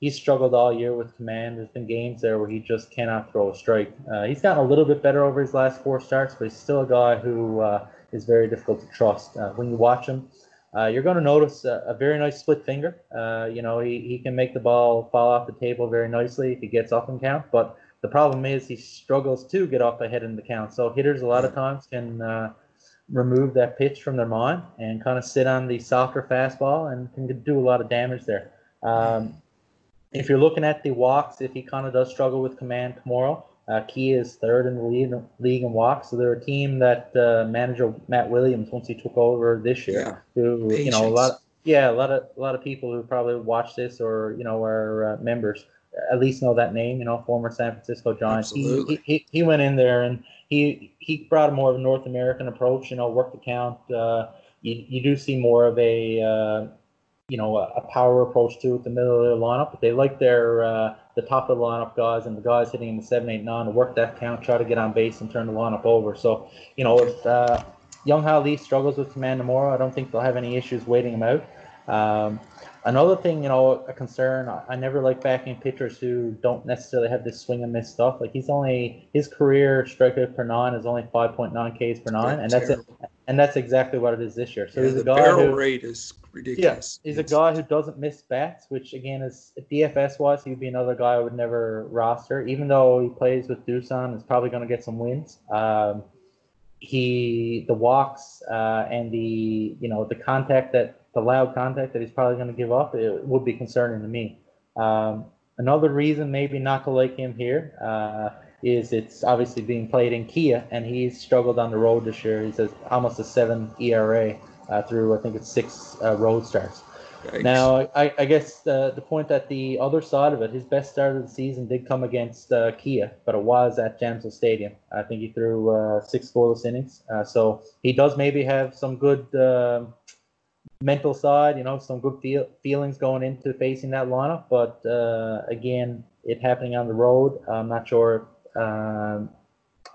he's struggled all year with command. There's been games there where he just cannot throw a strike. Uh, he's gotten a little bit better over his last four starts, but he's still a guy who uh, is very difficult to trust. Uh, when you watch him, uh, you're going to notice a, a, very nice split finger. Uh, you know, he, he can make the ball fall off the table very nicely if he gets up and count, but the problem is he struggles to get off ahead in the count. So hitters a lot of times can uh, remove that pitch from their mind and kind of sit on the softer fastball and can do a lot of damage there. Um, if you're looking at the walks, if he kind of does struggle with command tomorrow, uh, Kia is third in the league, league in walks. So they're a team that uh, manager Matt Williams, once he took over this year, yeah. who Patience. you know a lot, yeah, a lot of a lot of people who probably watch this or you know are uh, members at least know that name. You know, former San Francisco Giants. He, he, he went in there and he he brought a more of a North American approach. You know, work the count. Uh, you, you do see more of a uh, you know, a, a, power approach to it, the middle of their lineup. But they like their uh, the top of the lineup guys and the guys hitting in the seven, eight, nine to work that count, try to get on base and turn the lineup over. So, you know, if uh, Young Ha Lee struggles with command tomorrow, I don't think they'll have any issues waiting him out. Um, Another thing, you know, a concern. I never like backing pitchers who don't necessarily have this swing and miss stuff. Like he's only his career strikeout per nine is only 5.9 Ks per nine, and that's it. And that's exactly what it is this year. So yeah, he's a guy barrel who, rate is ridiculous. Yeah, he's a guy who doesn't miss bats, which again is DFS wise, he'd be another guy I would never roster. Even though he plays with Doosan, is probably going to get some wins. Um, he the walks uh, and the you know the contact that the loud contact that he's probably going to give up it would be concerning to me. Um, another reason maybe not to like him here uh, is it's obviously being played in Kia and he's struggled on the road this year. He's almost a seven ERA uh, through I think it's six uh, road starts. Yikes. Now, I, I guess the, the point that the other side of it, his best start of the season did come against uh, Kia, but it was at Jamsil Stadium. I think he threw uh, six scoreless innings. Uh, so he does maybe have some good uh, mental side, you know, some good feel, feelings going into facing that lineup. But uh, again, it happening on the road, I'm not sure um,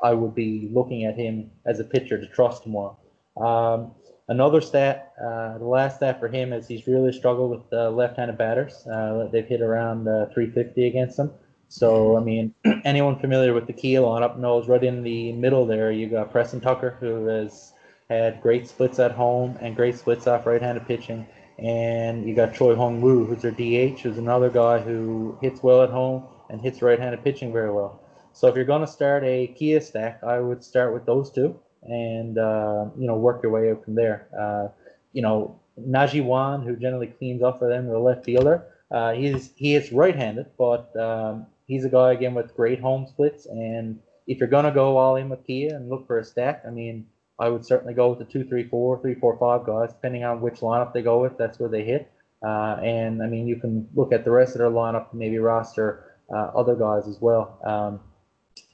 I would be looking at him as a pitcher to trust more. Um, Another stat, uh, the last stat for him is he's really struggled with uh, left-handed batters. Uh, they've hit around uh, 350 against him. So, I mean, <clears throat> anyone familiar with the Kia lineup knows right in the middle there, you got Preston Tucker, who has had great splits at home and great splits off right-handed pitching. And you got Choi Hyoung-woo, who's their DH, who's another guy who hits well at home and hits right-handed pitching very well. So if you're going to start a Kia stack, I would start with those two and uh, you know work your way up from there. Uh, you know, Na Ji-wan, who generally cleans up for them, the left fielder. Uh, he's he is right-handed, but um, he's a guy again with great home splits. And if you're gonna go all in with Kia and look for a stack, I mean, I would certainly go with the two, three, four, three, four, five guys, depending on which lineup they go with. That's where they hit. Uh, and I mean, you can look at the rest of their lineup, maybe roster uh, other guys as well. Um,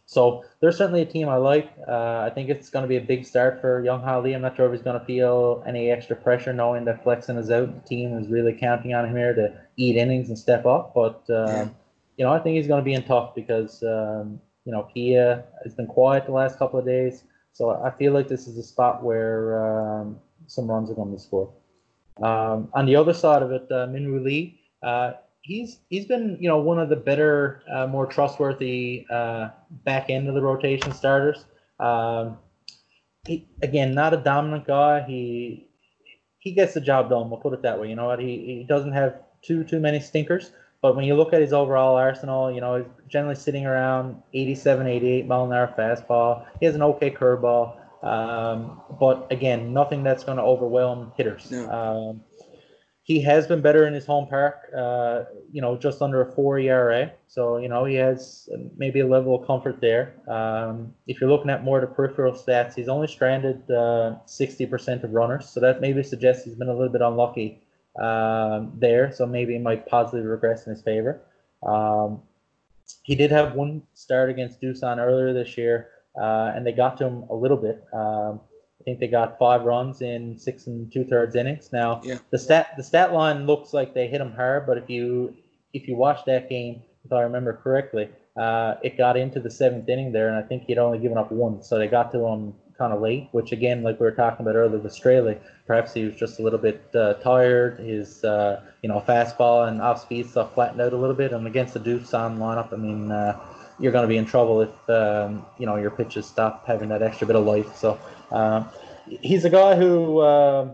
so they're certainly a team I like. Uh, I think it's going to be a big start for Young Ha Lee. I'm not sure if he's going to feel any extra pressure knowing that Flexen is out. The team is really counting on him here to eat innings and step up. But, um, yeah. you know, I think he's going to be in tough because, um, you know, Kia has been quiet the last couple of days. So I feel like this is a spot where um, some runs are going to be scored. Um, on the other side of it, uh, Minwoo Lee, uh, he's he's been you know one of the better, uh, more trustworthy uh, back end of the rotation starters. Um, he, again, not a dominant guy. He he gets the job done. We'll put it that way. You know what? He he doesn't have too too many stinkers. But when you look at his overall arsenal, you know, he's generally sitting around 87, 88 mile an hour fastball. He has an okay curveball. Um, but again, nothing that's going to overwhelm hitters. No. Um, he has been better in his home park. Uh, you know, just under a four ERA. So you know he has maybe a level of comfort there. Um, if you're looking at more of the peripheral stats, he's only stranded uh, 60% of runners. So that maybe suggests he's been a little bit unlucky um, there. So maybe it might positively regress in his favor. Um, he did have one start against Doosan earlier this year, uh, and they got to him a little bit. Um, think they got five runs in six and two thirds innings. Now yeah. the stat the stat line looks like they hit him hard, but if you if you watch that game, if I remember correctly, uh, it got into the seventh inning there, and I think he'd only given up one, so they got to him kind of late. Which again, like we were talking about earlier with Straily, perhaps he was just a little bit uh, tired. His uh, you know fastball and off speed stuff flattened out a little bit, and against the Doosan lineup, I mean. Uh, you're going to be in trouble if um, you know your pitches stop having that extra bit of life. So uh, he's a guy who, uh,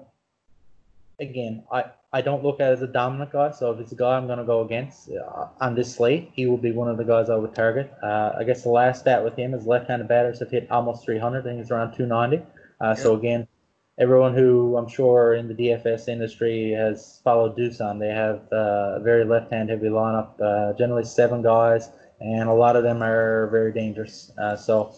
again, I, I don't look at as a dominant guy. So if it's a guy I'm going to go against uh, on this slate, he will be one of the guys I would target. Uh, I guess the last stat with him is left-handed batters have hit almost 300. I think it's around 290. Uh, yeah. So again, everyone who I'm sure in the DFS industry has followed Doosan, they have uh, a very left-hand heavy lineup. Uh, generally seven guys, and a lot of them are very dangerous. so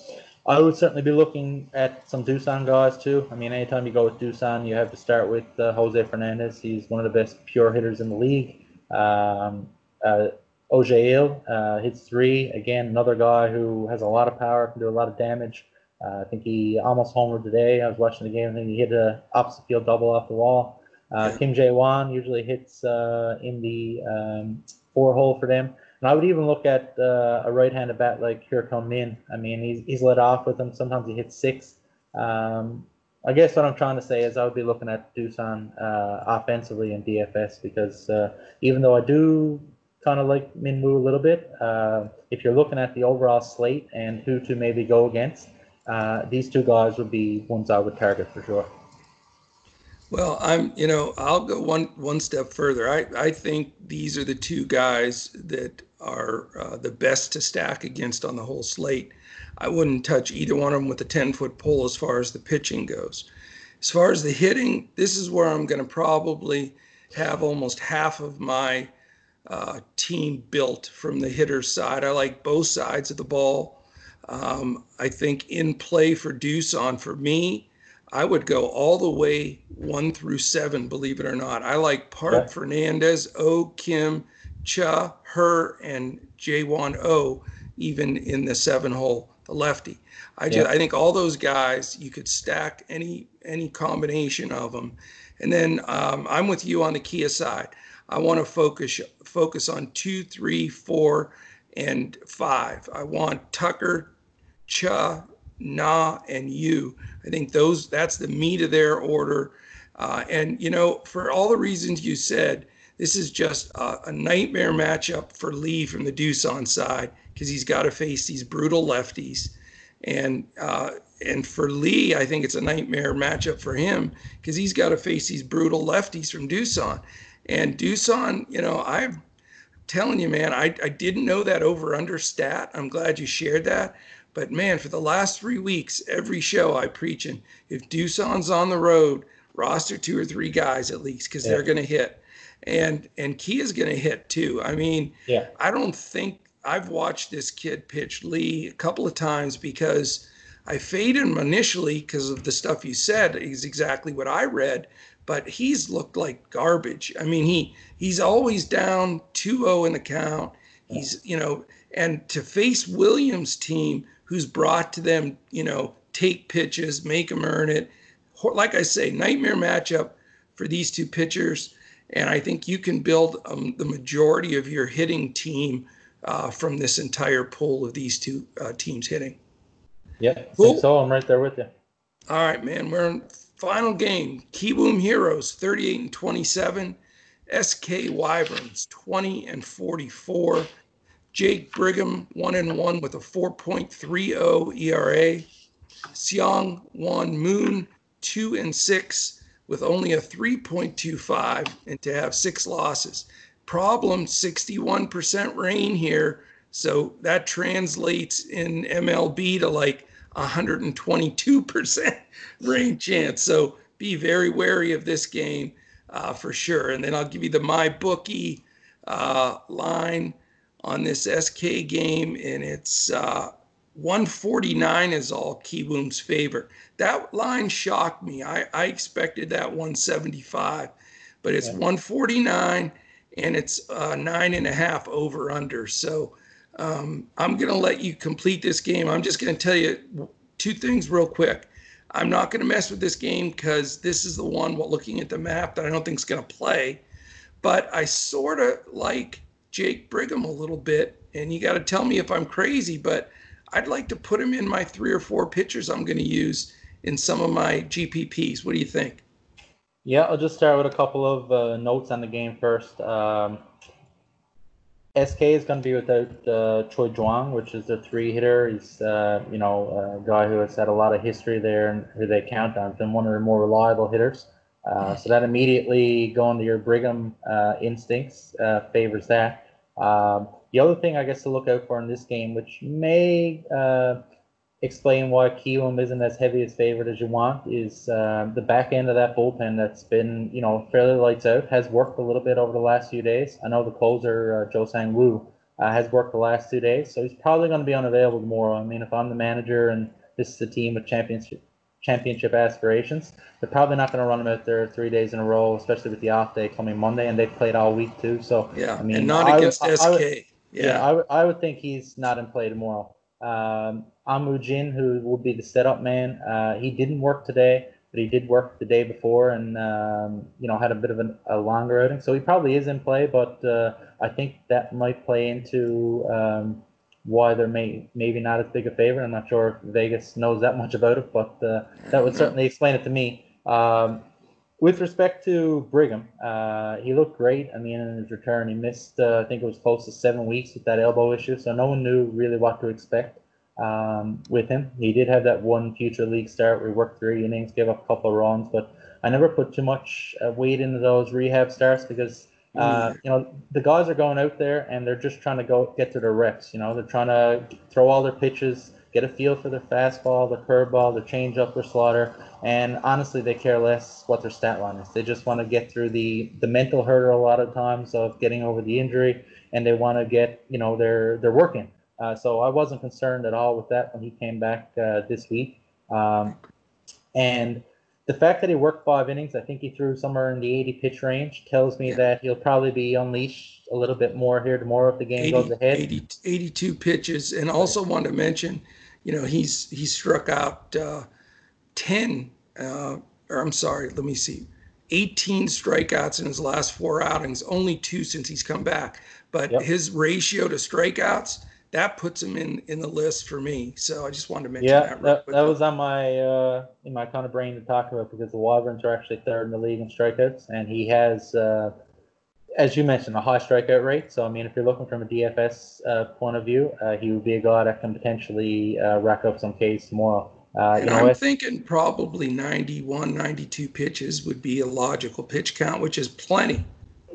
I would certainly be looking at some Doosan guys too. I mean, anytime you go with Doosan, you have to start with uh, Jose Fernandez. He's one of the best pure hitters in the league. Um, uh, Ojail uh, hits three. Again, another guy who has a lot of power, can do a lot of damage. Uh, I think he almost homered today. I was watching the game. I think he hit a opposite field double off the wall. Uh, Kim Jae-hwan usually hits uh, in the um, four hole for them. And I would even look at uh, a right-handed bat like Hyun Min. I mean, he's he's let off with them. Sometimes he hits six. Um, I guess what I'm trying to say is I would be looking at Doosan uh, offensively in DFS because uh, even though I do kind of like Minwoo a little bit, uh, if you're looking at the overall slate and who to maybe go against, uh, these two guys would be ones I would target for sure. Well, I'm, you know, I'll go one one step further. I I think these are the two guys that are uh, the best to stack against on the whole slate. I wouldn't touch either one of them with a 10 foot pole as far as the pitching goes. As far as the hitting, this is where I'm going to probably have almost half of my uh, team built from the hitter's side. I like both sides of the ball. Um, I think in play for Doosan for me, I would go all the way one through seven, believe it or not. I like Park, yeah. Fernandez, O, Kim, Cha, Her, and J1 O, even in the seven hole, the lefty. I just I think all those guys you could stack any any combination of them, and then um, I'm with you on the Kia side. I want to focus focus on two, three, four, and five. I want Tucker, Cha, Na, and you. I think those that's the meat of their order. Uh, and you know, for all the reasons you said, this is just a, a nightmare matchup for Lee from the Doosan side because he's got to face these brutal lefties. And uh, and for Lee, I think it's a nightmare matchup for him because he's got to face these brutal lefties from Doosan. And Doosan, you know, I'm telling you, man, I, I didn't know that over under stat. I'm glad you shared that. But man, for the last three weeks, every show I preach, preaching, if Doosan's on the road, roster two or three guys at least because yeah. they're going to hit and and Kia's going to hit too. I mean, yeah. I don't think I've watched this kid pitch Lee a couple of times because I faded him initially because of the stuff you said. is exactly what I read, but he's looked like garbage. I mean, he he's always down 2-0 in the count. He's, you know, and to face Williams' team who's brought to them, you know, take pitches, make them earn it. Like I say, nightmare matchup for these two pitchers. And I think you can build um, the majority of your hitting team uh, from this entire pool of these two uh, teams hitting. Yeah, cool. so I'm right there with you. All right, man. We're in final game. Kiwoom Heroes 38 and 27. SK Wyverns 20 and 44. Jake Brigham 1 and 1 with a 4.30 ERA. Seong Won Moon 2 and 6 with only a 3.25 and to have six losses. Problem 61% rain here. So that translates in MLB to like 122% <laughs> rain chance. So be very wary of this game uh, for sure. And then I'll give you the my bookie uh, line on this SK game, and it's uh, 149 is all Kiwoom's favor. That line shocked me. I, I expected that 175, but it's yeah. 149 and it's uh, nine and a half over under. So um, I'm going to let you complete this game. I'm just going to tell you two things real quick. I'm not going to mess with this game because this is the one, while looking at the map, that I don't think is going to play. But I sort of like Jake Brigham a little bit. And you got to tell me if I'm crazy, but I'd like to put him in my three or four pitchers I'm going to use in some of my GPPs. What do you think? Yeah, I'll just start with a couple of uh, notes on the game first. Um, SK is going to be without uh, Choi Juan, which is the three hitter. He's, uh, you know, a guy who has had a lot of history there and who they count on. Been one of their more reliable hitters. Uh, so that immediately going to your Brigham uh, instincts uh, favors that. Um, the other thing I guess to look out for in this game, which may uh, explain why Kiwoom isn't as heavy as favorite as you want, is uh, the back end of that bullpen that's been you know fairly lights out has worked a little bit over the last few days. I know the closer uh, Jo-Sang Woo uh, has worked the last two days, so he's probably going to be unavailable tomorrow. I mean, if I'm the manager and this is a team with championship championship aspirations. They're probably not going to run them out there three days in a row, especially with the off day coming Monday, and they've played all week too. So yeah, I mean, and not I against would, SK. I would, yeah, yeah I, w- I would think he's not in play tomorrow. Um, Ahn Woo-jin, who will be the setup man, uh, he didn't work today, but he did work the day before, and um, you know had a bit of an, a longer outing, so he probably is in play. But uh, I think that might play into um, why they're may, maybe not as big a favorite. I'm not sure if Vegas knows that much about it, but uh, that would certainly explain it to me. Um, with respect to Brigham, uh, he looked great. I mean, in his return, he missed, uh, I think it was close to seven weeks with that elbow issue, so no one knew really what to expect um, with him. He did have that one future league start where he worked three innings, gave up a couple of runs, but I never put too much uh, weight into those rehab starts because uh, you know the guys are going out there and they're just trying to go get to their reps. You know, they're trying to throw all their pitches, get a feel for their fastball, their curveball, their changeup, their slider, and honestly, they care less what their stat line is. They just want to get through the the mental hurdle a lot of times of getting over the injury, and they want to get you know they're they're working. Uh, so I wasn't concerned at all with that when he came back uh, this week. Um, and the fact that he worked five innings, I think he threw somewhere in the 80 pitch range, tells me yeah. that he'll probably be unleashed a little bit more here tomorrow if the game 80, goes ahead. 80, 82 pitches, and also want to mention, you know, he's he struck out uh, 10, uh, or I'm sorry, let me see, 18 strikeouts in his last four outings, only two since he's come back. But yep. his ratio to strikeouts that puts him in in the list for me. So I just wanted to mention yeah, that. that, that was on my uh, in my kind of brain to talk about because the Wyverns are actually third in the league in strikeouts, and he has, uh, as you mentioned, a high strikeout rate. So I mean, if you're looking from a DFS uh, point of view, uh, he would be a guy that can potentially uh, rack up some Ks tomorrow. Uh, and I'm thinking probably 91, 92 pitches would be a logical pitch count, which is plenty.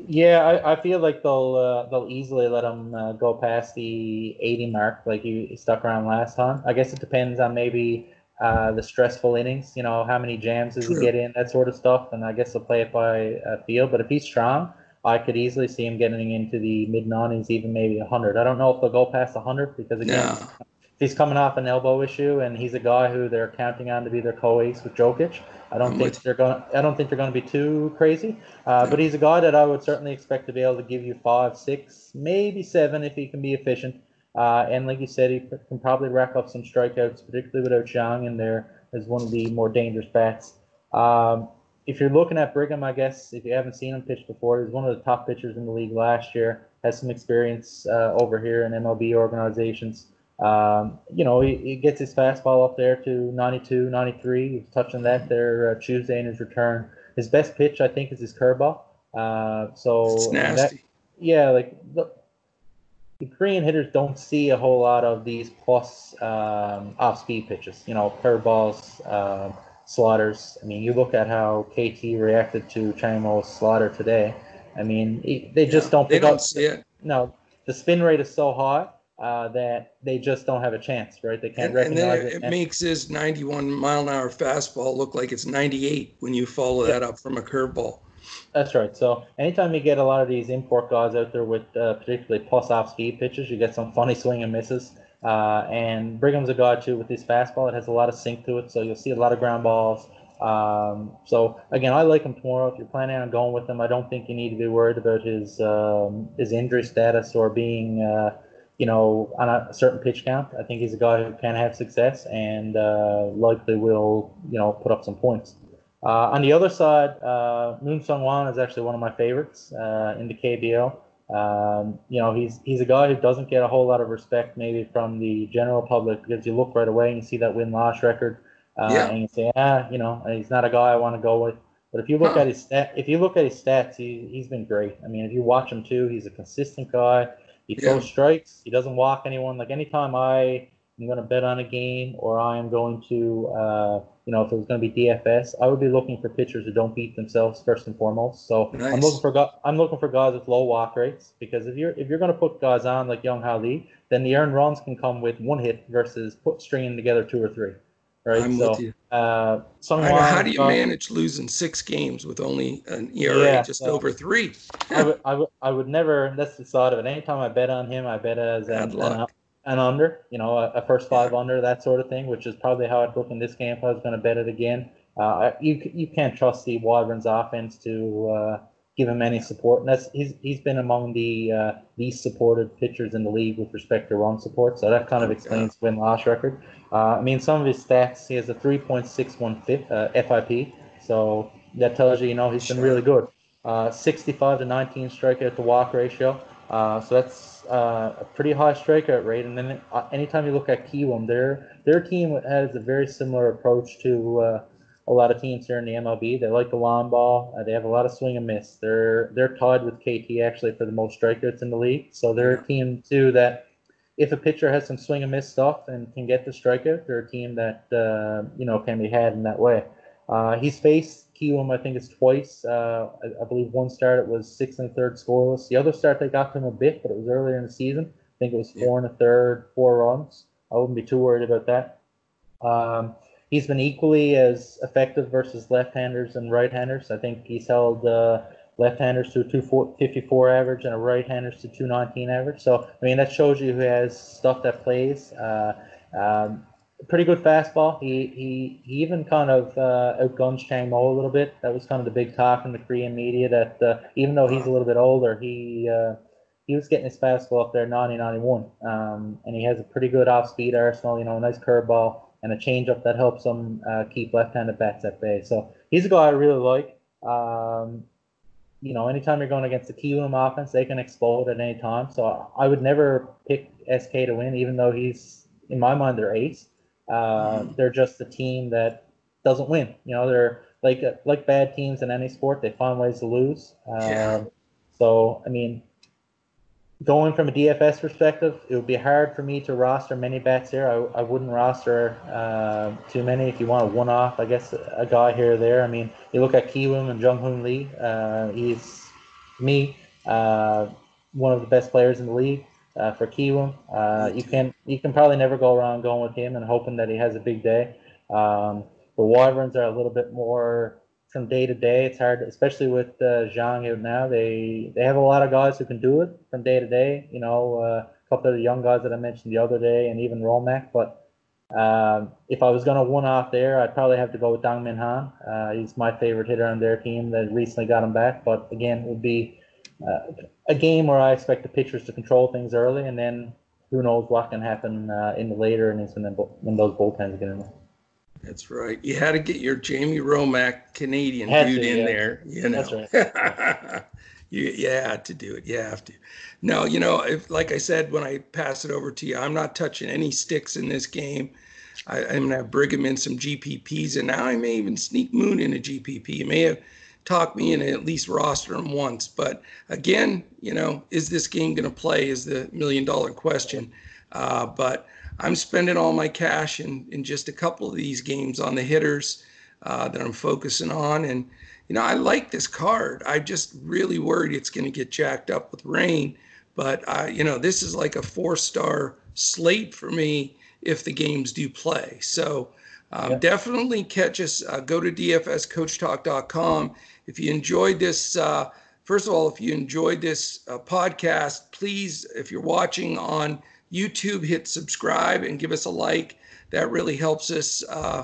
Yeah, I, I feel like they'll uh, they'll easily let him uh, go past the 80 mark, like he stuck around last time. I guess it depends on maybe uh, the stressful innings. You know, how many jams does True. he get in, that sort of stuff. And I guess they'll play it by uh, feel. But if he's strong, I could easily see him getting into the mid 90s, even maybe 100. I don't know if they'll go past 100 because again, no. He's coming off an elbow issue, and he's a guy who they're counting on to be their co-ace with Jokisch. I don't I'm think they're going. I don't think they're going to be too crazy. Uh, but he's a guy that I would certainly expect to be able to give you five, six, maybe seven if he can be efficient. Uh, and like you said, he can probably rack up some strikeouts, particularly without Zhang in there as one of the more dangerous bats. Um, if you're looking at Brigham, I guess if you haven't seen him pitch before, he's one of the top pitchers in the league last year. Has some experience uh, over here in MLB organizations. Um, you know, he, he, gets his fastball up there to 92, 93. He's touching that there uh, Tuesday in his return. His best pitch, I think, is his curveball. Uh, so it's nasty. That, yeah, like the, the Korean hitters don't see a whole lot of these plus um, off-speed pitches. You know, curveballs, uh, sliders. I mean, you look at how KT reacted to Changmo's slaughter today. I mean, they just yeah, don't pick they don't up. See it. No, the spin rate is so high uh, that they just don't have a chance, right? They can't and, recognize and it. It, it makes his 91 mile an hour fastball look like it's 98 when you follow yeah. that up from a curveball. That's right. So anytime you get a lot of these import guys out there with uh, particularly plus off speed pitches, you get some funny swing and misses. Uh, and Brigham's a guy too with his fastball. It has a lot of sink to it, so you'll see a lot of ground balls. Um, so again, I like him tomorrow. If you're planning on going with him, I don't think you need to be worried about his um, his injury status or being uh, you know, on a certain pitch count. I think he's a guy who can have success and uh, likely will, you know, put up some points. Uh, on the other side, uh, Moon Seung Won is actually one of my favorites uh, in the KBL. Um, you know, he's he's a guy who doesn't get a whole lot of respect maybe from the general public because you look right away and you see that win loss record, uh, yeah. and you say, ah, you know, he's not a guy I want to go with. But if you look huh. at his stat, if you look at his stats, he he's been great. I mean, if you watch him too, he's a consistent guy. He throws yeah. strikes. He doesn't walk anyone. Like anytime I am going to bet on a game or I am going to, uh, you know, if it was going to be DFS, I would be looking for pitchers who don't beat themselves first and foremost. So nice. I'm looking for I'm looking for guys with low walk rates because if you're if you're going to put guys on like Young Ha Lee, then the earned runs can come with one hit versus put stringing together two or three. Right. I'm so, with you. Uh, how do you manage losing six games with only an ERA yeah, just so over three? I, would, I, would, I would never. That's the thought of it. Anytime I bet on him, I bet as an, an, an, under. You know, a, a first five yeah. under, that sort of thing, which is probably how I'd look in this game if I was going to bet it again. Uh, you you can't trust the Wyverns offense to uh, give him any support. And that's he's he's been among the uh, least supported pitchers in the league with respect to run support. So that kind of explains win loss record. Uh, I mean, some of his stats, he has a 3.61 uh, FIP. So that tells you, you know, he's been really good. Uh, 65 to 19 strikeout to walk ratio. Uh, so that's uh, a pretty high strikeout rate. And then uh, anytime you look at Kiwoom, their their team has a very similar approach to uh, a lot of teams here in the MLB. They like the long ball. Uh, they have a lot of swing and miss. They're they're tied with KT actually for the most strikeouts in the league. So they're a team too that if a pitcher has some swing and miss stuff and can get the strikeout, they're a team that uh, you know can be had in that way. Uh, he's faced Kiwoom, I think it's twice. Uh, I, I, believe one start it was six and a third scoreless. The other start they got to him a bit, but it was earlier in the season. I think it was four and a third, four runs. I wouldn't be too worried about that. Um, he's been equally as effective versus left-handers and right-handers. I think he's held uh, left-handers to a 254 average and a right-handers to 219 average. So I mean that shows you who has stuff that plays. Uh, um, pretty good fastball. He he, he even kind of uh, outguns Chang Mo a little bit. That was kind of the big talk in the Korean media that uh, even though he's a little bit older, he uh, he was getting his fastball up there 90 91. Um, and he has a pretty good off speed arsenal, you know, a nice curveball and a changeup that helps him uh, keep left handed bats at bay. So he's a guy I really like. Um, you know, anytime you're going against the Kiwoom offense, they can explode at any time. So I would never pick SK to win, even though he's, in my mind, their ace. Uh, mm-hmm. They're just a team that doesn't win. You know, they're like like bad teams in any sport. They find ways to lose. yeah. Um, so I mean, going from a DFS perspective, it would be hard for me to roster many bats here. I, I wouldn't roster uh, too many. If you want a one-off, I guess a guy here or there. I mean, you look at Kiwoom and Jung Hoo Lee. Uh, he's me uh, one of the best players in the league uh, for Kiwoom. Uh, you can you can probably never go wrong going with him and hoping that he has a big day. Um, the Wyverns are a little bit more from day to day. It's hard, especially with uh, Zhang out now. They they have a lot of guys who can do it from day to day. You know, uh, a couple of the young guys that I mentioned the other day, and even Romak. But um, if I was going to one off there, I'd probably have to go with Dong Min Han. Uh, he's my favorite hitter on their team that recently got him back. But again, it would be uh, a game where I expect the pitchers to control things early, and then who knows what can happen uh, in the later innings when, when those bullpens get in there. That's right. You had to get your Jamie Romak Canadian dude to, in yeah. there. You know. Right. <laughs> you, you had to do it. You have to. No, you know, if like I said when I pass it over to you, I'm not touching any sticks in this game. I, am gonna have Brigham in some GPPs, and now I may even sneak Moon in a GPP. You may have talked me in at least roster him once, but again, you know, is this game gonna play? Is the million dollar question. Uh, but I'm spending all my cash in, in just a couple of these games on the hitters uh, that I'm focusing on. And, you know, I like this card. I'm just really worried it's going to get jacked up with rain. But, uh, you know, this is like a four star slate for me if the games do play. So um, yeah. definitely catch us. Uh, go to dfscoachtalk.com. If you enjoyed this, uh, first of all, if you enjoyed this uh, podcast, please, if you're watching on YouTube, hit subscribe and give us a like. That really helps us, uh,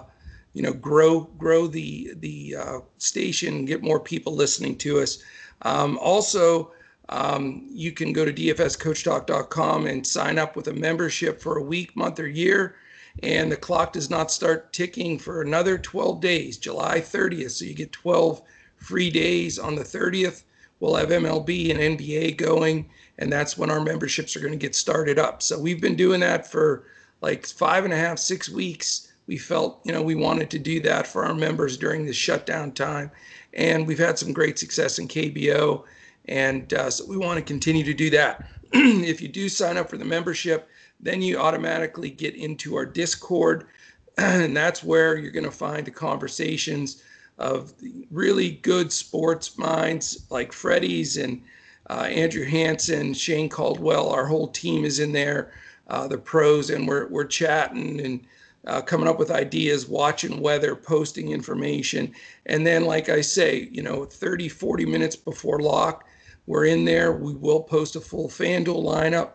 you know, grow grow the the uh, station, get more people listening to us. Um, also, um, you can go to dfscoachtalk.com and sign up with a membership for a week, month, or year. And the clock does not start ticking for another 12 days, July 30th. So you get 12 free days on the 30th. We'll have MLB and NBA going and that's when our memberships are going to get started up. So we've been doing that for like five and a half, six weeks. We felt, you know, we wanted to do that for our members during this shutdown time, and we've had some great success in KBO, and uh, so we want to continue to do that. <clears throat> if you do sign up for the membership, then you automatically get into our Discord, <clears throat> and that's where you're going to find the conversations of really good sports minds like Freddie's and uh, Andrew Hanson, Shane Caldwell, our whole team is in there, uh, the pros, and we're, we're chatting and uh, coming up with ideas, watching weather, posting information. And then, like I say, you know, 30, 40 minutes before lock, we're in there. We will post a full FanDuel lineup.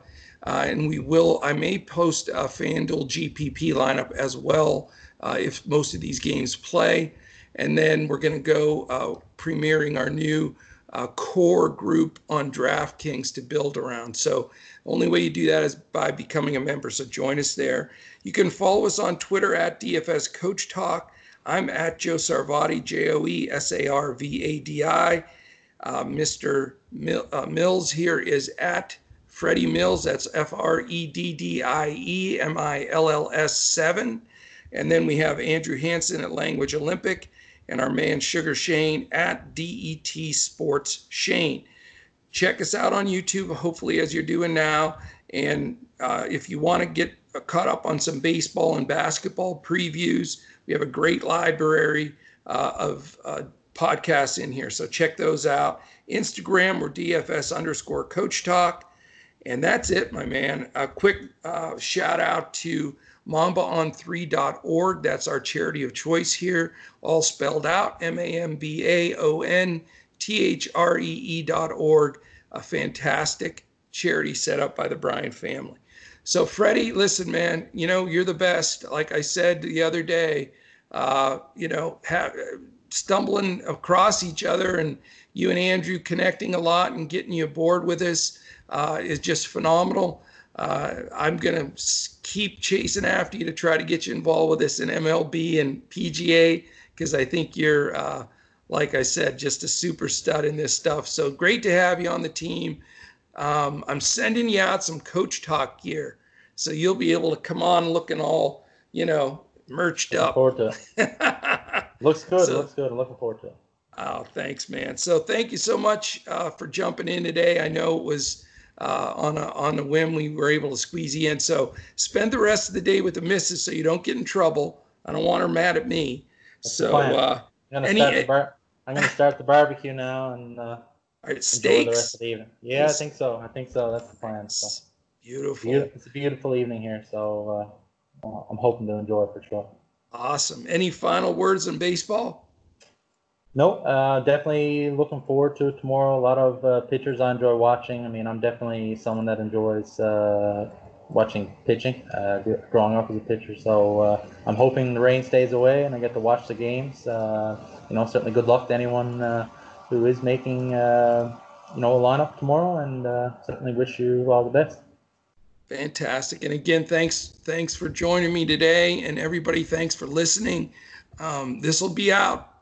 Uh, and we will, I may post a FanDuel GPP lineup as well uh, if most of these games play. And then we're going to go uh, premiering our new uh, core group on DraftKings to build around. So, only way you do that is by becoming a member. So, join us there. You can follow us on Twitter at DFS Coach Talk. I'm at Joe Sarvadi, J O E S A R V A D I. Uh, Mr. Mil- uh, Mills here is at Freddie Mills, that's F R E D D I E M I L L S 7. And then we have Andrew Hanson at Language Olympic and our man Sugar Shane at DET Sports Shane. Check us out on YouTube, hopefully, as you're doing now. And uh, if you want to get caught up on some baseball and basketball previews, we have a great library uh, of uh, podcasts in here. So check those out. Instagram, or DFS underscore coach talk. And that's it, my man. A quick uh, shout out to mambaon3.org. That's our charity of choice here, all spelled out M A M B A O N T H R E E.org. A fantastic charity set up by the Bryant family. So, Freddie, listen, man, you know, you're the best. Like I said the other day, uh, you know, ha- stumbling across each other and you and Andrew connecting a lot and getting you aboard with us uh, is just phenomenal. Uh, I'm going to keep chasing after you to try to get you involved with this in MLB and PGA because I think you're, uh, like I said, just a super stud in this stuff. So great to have you on the team. Um, I'm sending you out some coach talk gear, so you'll be able to come on looking all, you know, merched looking up. Forward to <laughs> looks good. So, looks good. I'm looking forward to it. Oh, thanks, man. So thank you so much uh, for jumping in today. I know it was uh, on a on a whim we were able to squeeze you in. So spend the rest of the day with the missus so you don't get in trouble. I don't want her mad at me. That's so uh, I'm gonna any, start the bar- I'm gonna start the barbecue now and. Uh, Right, steaks. the rest of the evening. Yeah, I think so. I think so. That's the plan. So. Beautiful. It's a beautiful evening here, so uh, I'm hoping to enjoy it for sure. Awesome. Any final words on baseball? No, uh, definitely looking forward to tomorrow. A lot of uh, pitchers I enjoy watching. I mean, I'm definitely someone that enjoys uh, watching pitching, uh, growing up as a pitcher. So uh, I'm hoping the rain stays away and I get to watch the games. Uh, you know, certainly good luck to anyone who is making you know a lineup tomorrow, and certainly wish you all the best. Fantastic, and again, thanks thanks for joining me today, and everybody, thanks for listening. Um, this will be out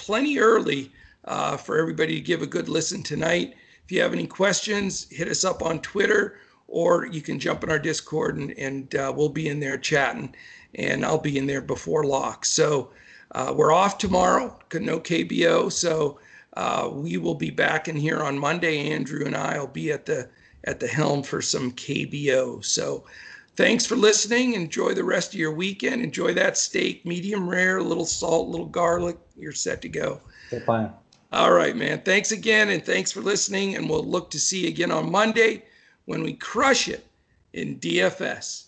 plenty early uh, for everybody to give a good listen tonight. If you have any questions, hit us up on Twitter, or you can jump in our Discord, and, and uh, we'll be in there chatting, and I'll be in there before lock. So. Uh, we're off tomorrow, no KBO, so uh, we will be back in here on Monday. Andrew and I will be at the at the helm for some KBO. So thanks for listening. Enjoy the rest of your weekend. Enjoy that steak, medium rare, a little salt, a little garlic. You're set to go. Good plan. All right, man. Thanks again, and thanks for listening. And we'll look to see you again on Monday when we crush it in DFS.